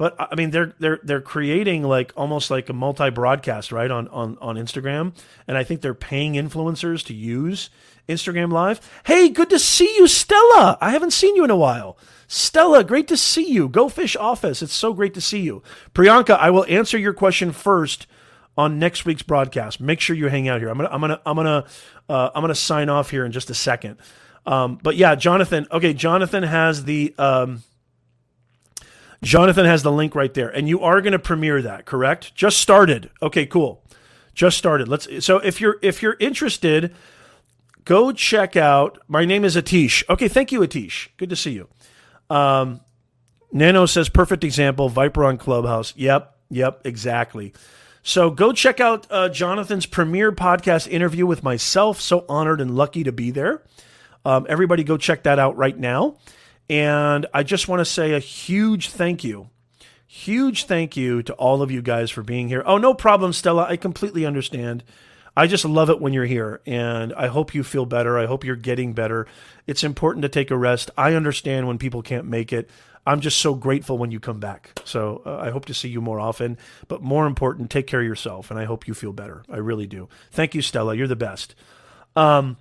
But I mean, they're they're they're creating like almost like a multi broadcast, right on on on Instagram, and I think they're paying influencers to use Instagram Live. Hey, good to see you, Stella. I haven't seen you in a while. Stella, great to see you. Go Fish Office. It's so great to see you. Priyanka, I will answer your question first on next week's broadcast. Make sure you hang out here. I'm gonna I'm gonna I'm gonna uh, I'm gonna sign off here in just a second. Um, but yeah, Jonathan. Okay, Jonathan has the um, Jonathan has the link right there, and you are going to premiere that, correct? Just started. Okay, cool. Just started. Let's. So if you're if you're interested, go check out. My name is Atish. Okay, thank you, Atish. Good to see you. Um, Nano says perfect example. Viper on Clubhouse. Yep, yep, exactly. So go check out uh, Jonathan's premiere podcast interview with myself. So honored and lucky to be there. Um, everybody, go check that out right now. And I just want to say a huge thank you. Huge thank you to all of you guys for being here. Oh, no problem, Stella. I completely understand. I just love it when you're here, and I hope you feel better. I hope you're getting better. It's important to take a rest. I understand when people can't make it. I'm just so grateful when you come back. So uh, I hope to see you more often. But more important, take care of yourself, and I hope you feel better. I really do. Thank you, Stella. You're the best. Um,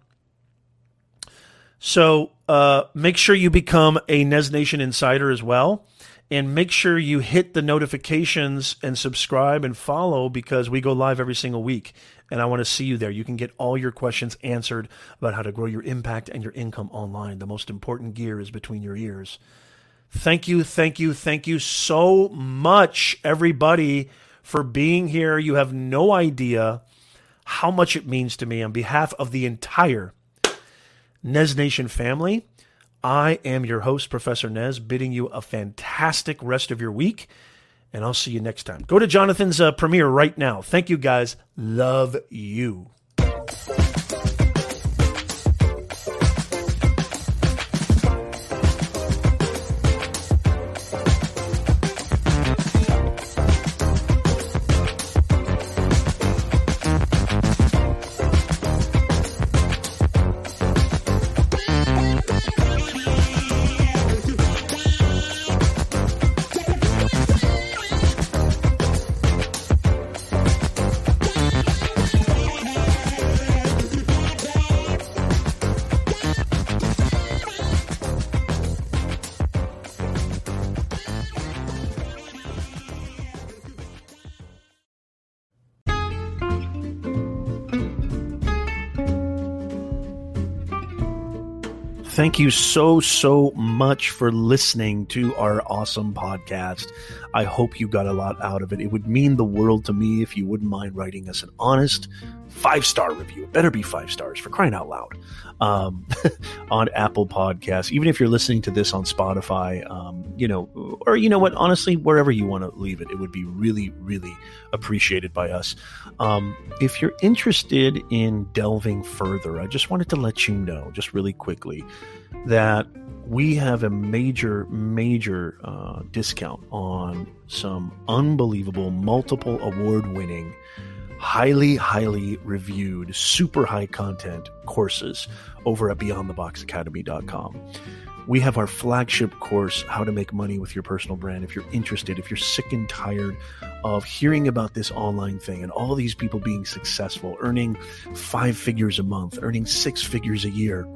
so uh, make sure you become a Nez Nation insider as well. And make sure you hit the notifications and subscribe and follow because we go live every single week. And I want to see you there. You can get all your questions answered about how to grow your impact and your income online. The most important gear is between your ears. Thank you, thank you, thank you so much, everybody, for being here. You have no idea how much it means to me on behalf of the entire Nez Nation family. I am your host, Professor Nez, bidding you a fantastic rest of your week, and I'll see you next time. Go to Jonathan's uh, premiere right now. Thank you, guys. Love you. Thank you so, so much for listening to our awesome podcast. I hope you got a lot out of it. It would mean the world to me if you wouldn't mind writing us an honest five star review. It better be five stars for crying out loud um, on Apple Podcasts. Even if you're listening to this on Spotify, um, you know, or you know what, honestly, wherever you want to leave it, it would be really, really appreciated by us. Um, if you're interested in delving further, I just wanted to let you know, just really quickly, that we have a major, major uh, discount on some unbelievable, multiple award winning, highly, highly reviewed, super high content courses over at beyondtheboxacademy.com. We have our flagship course, How to Make Money with Your Personal Brand. If you're interested, if you're sick and tired of hearing about this online thing and all these people being successful, earning five figures a month, earning six figures a year,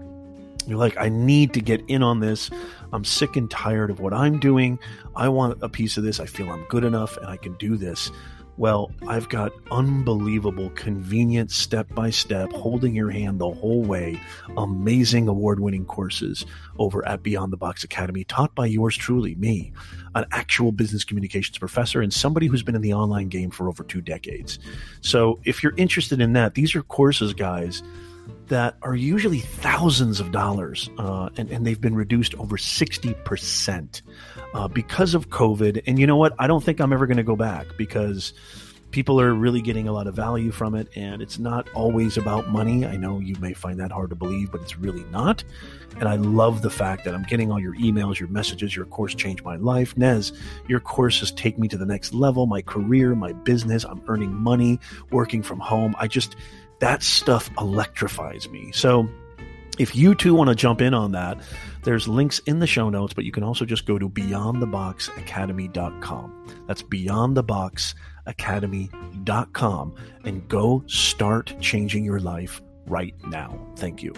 you're like, I need to get in on this. I'm sick and tired of what I'm doing. I want a piece of this. I feel I'm good enough and I can do this. Well, I've got unbelievable, convenient, step by step, holding your hand the whole way, amazing award winning courses over at Beyond the Box Academy, taught by yours truly, me, an actual business communications professor and somebody who's been in the online game for over two decades. So if you're interested in that, these are courses, guys that are usually thousands of dollars, uh, and, and they've been reduced over 60% uh, because of COVID. And you know what? I don't think I'm ever going to go back because people are really getting a lot of value from it, and it's not always about money. I know you may find that hard to believe, but it's really not. And I love the fact that I'm getting all your emails, your messages, your course changed my life. Nez, your courses take me to the next level, my career, my business. I'm earning money, working from home. I just, that stuff electrifies me. So If you too want to jump in on that, there's links in the show notes, but you can also just go to beyondtheboxacademy.com. That's beyondtheboxacademy.com and go start changing your life right now. Thank you.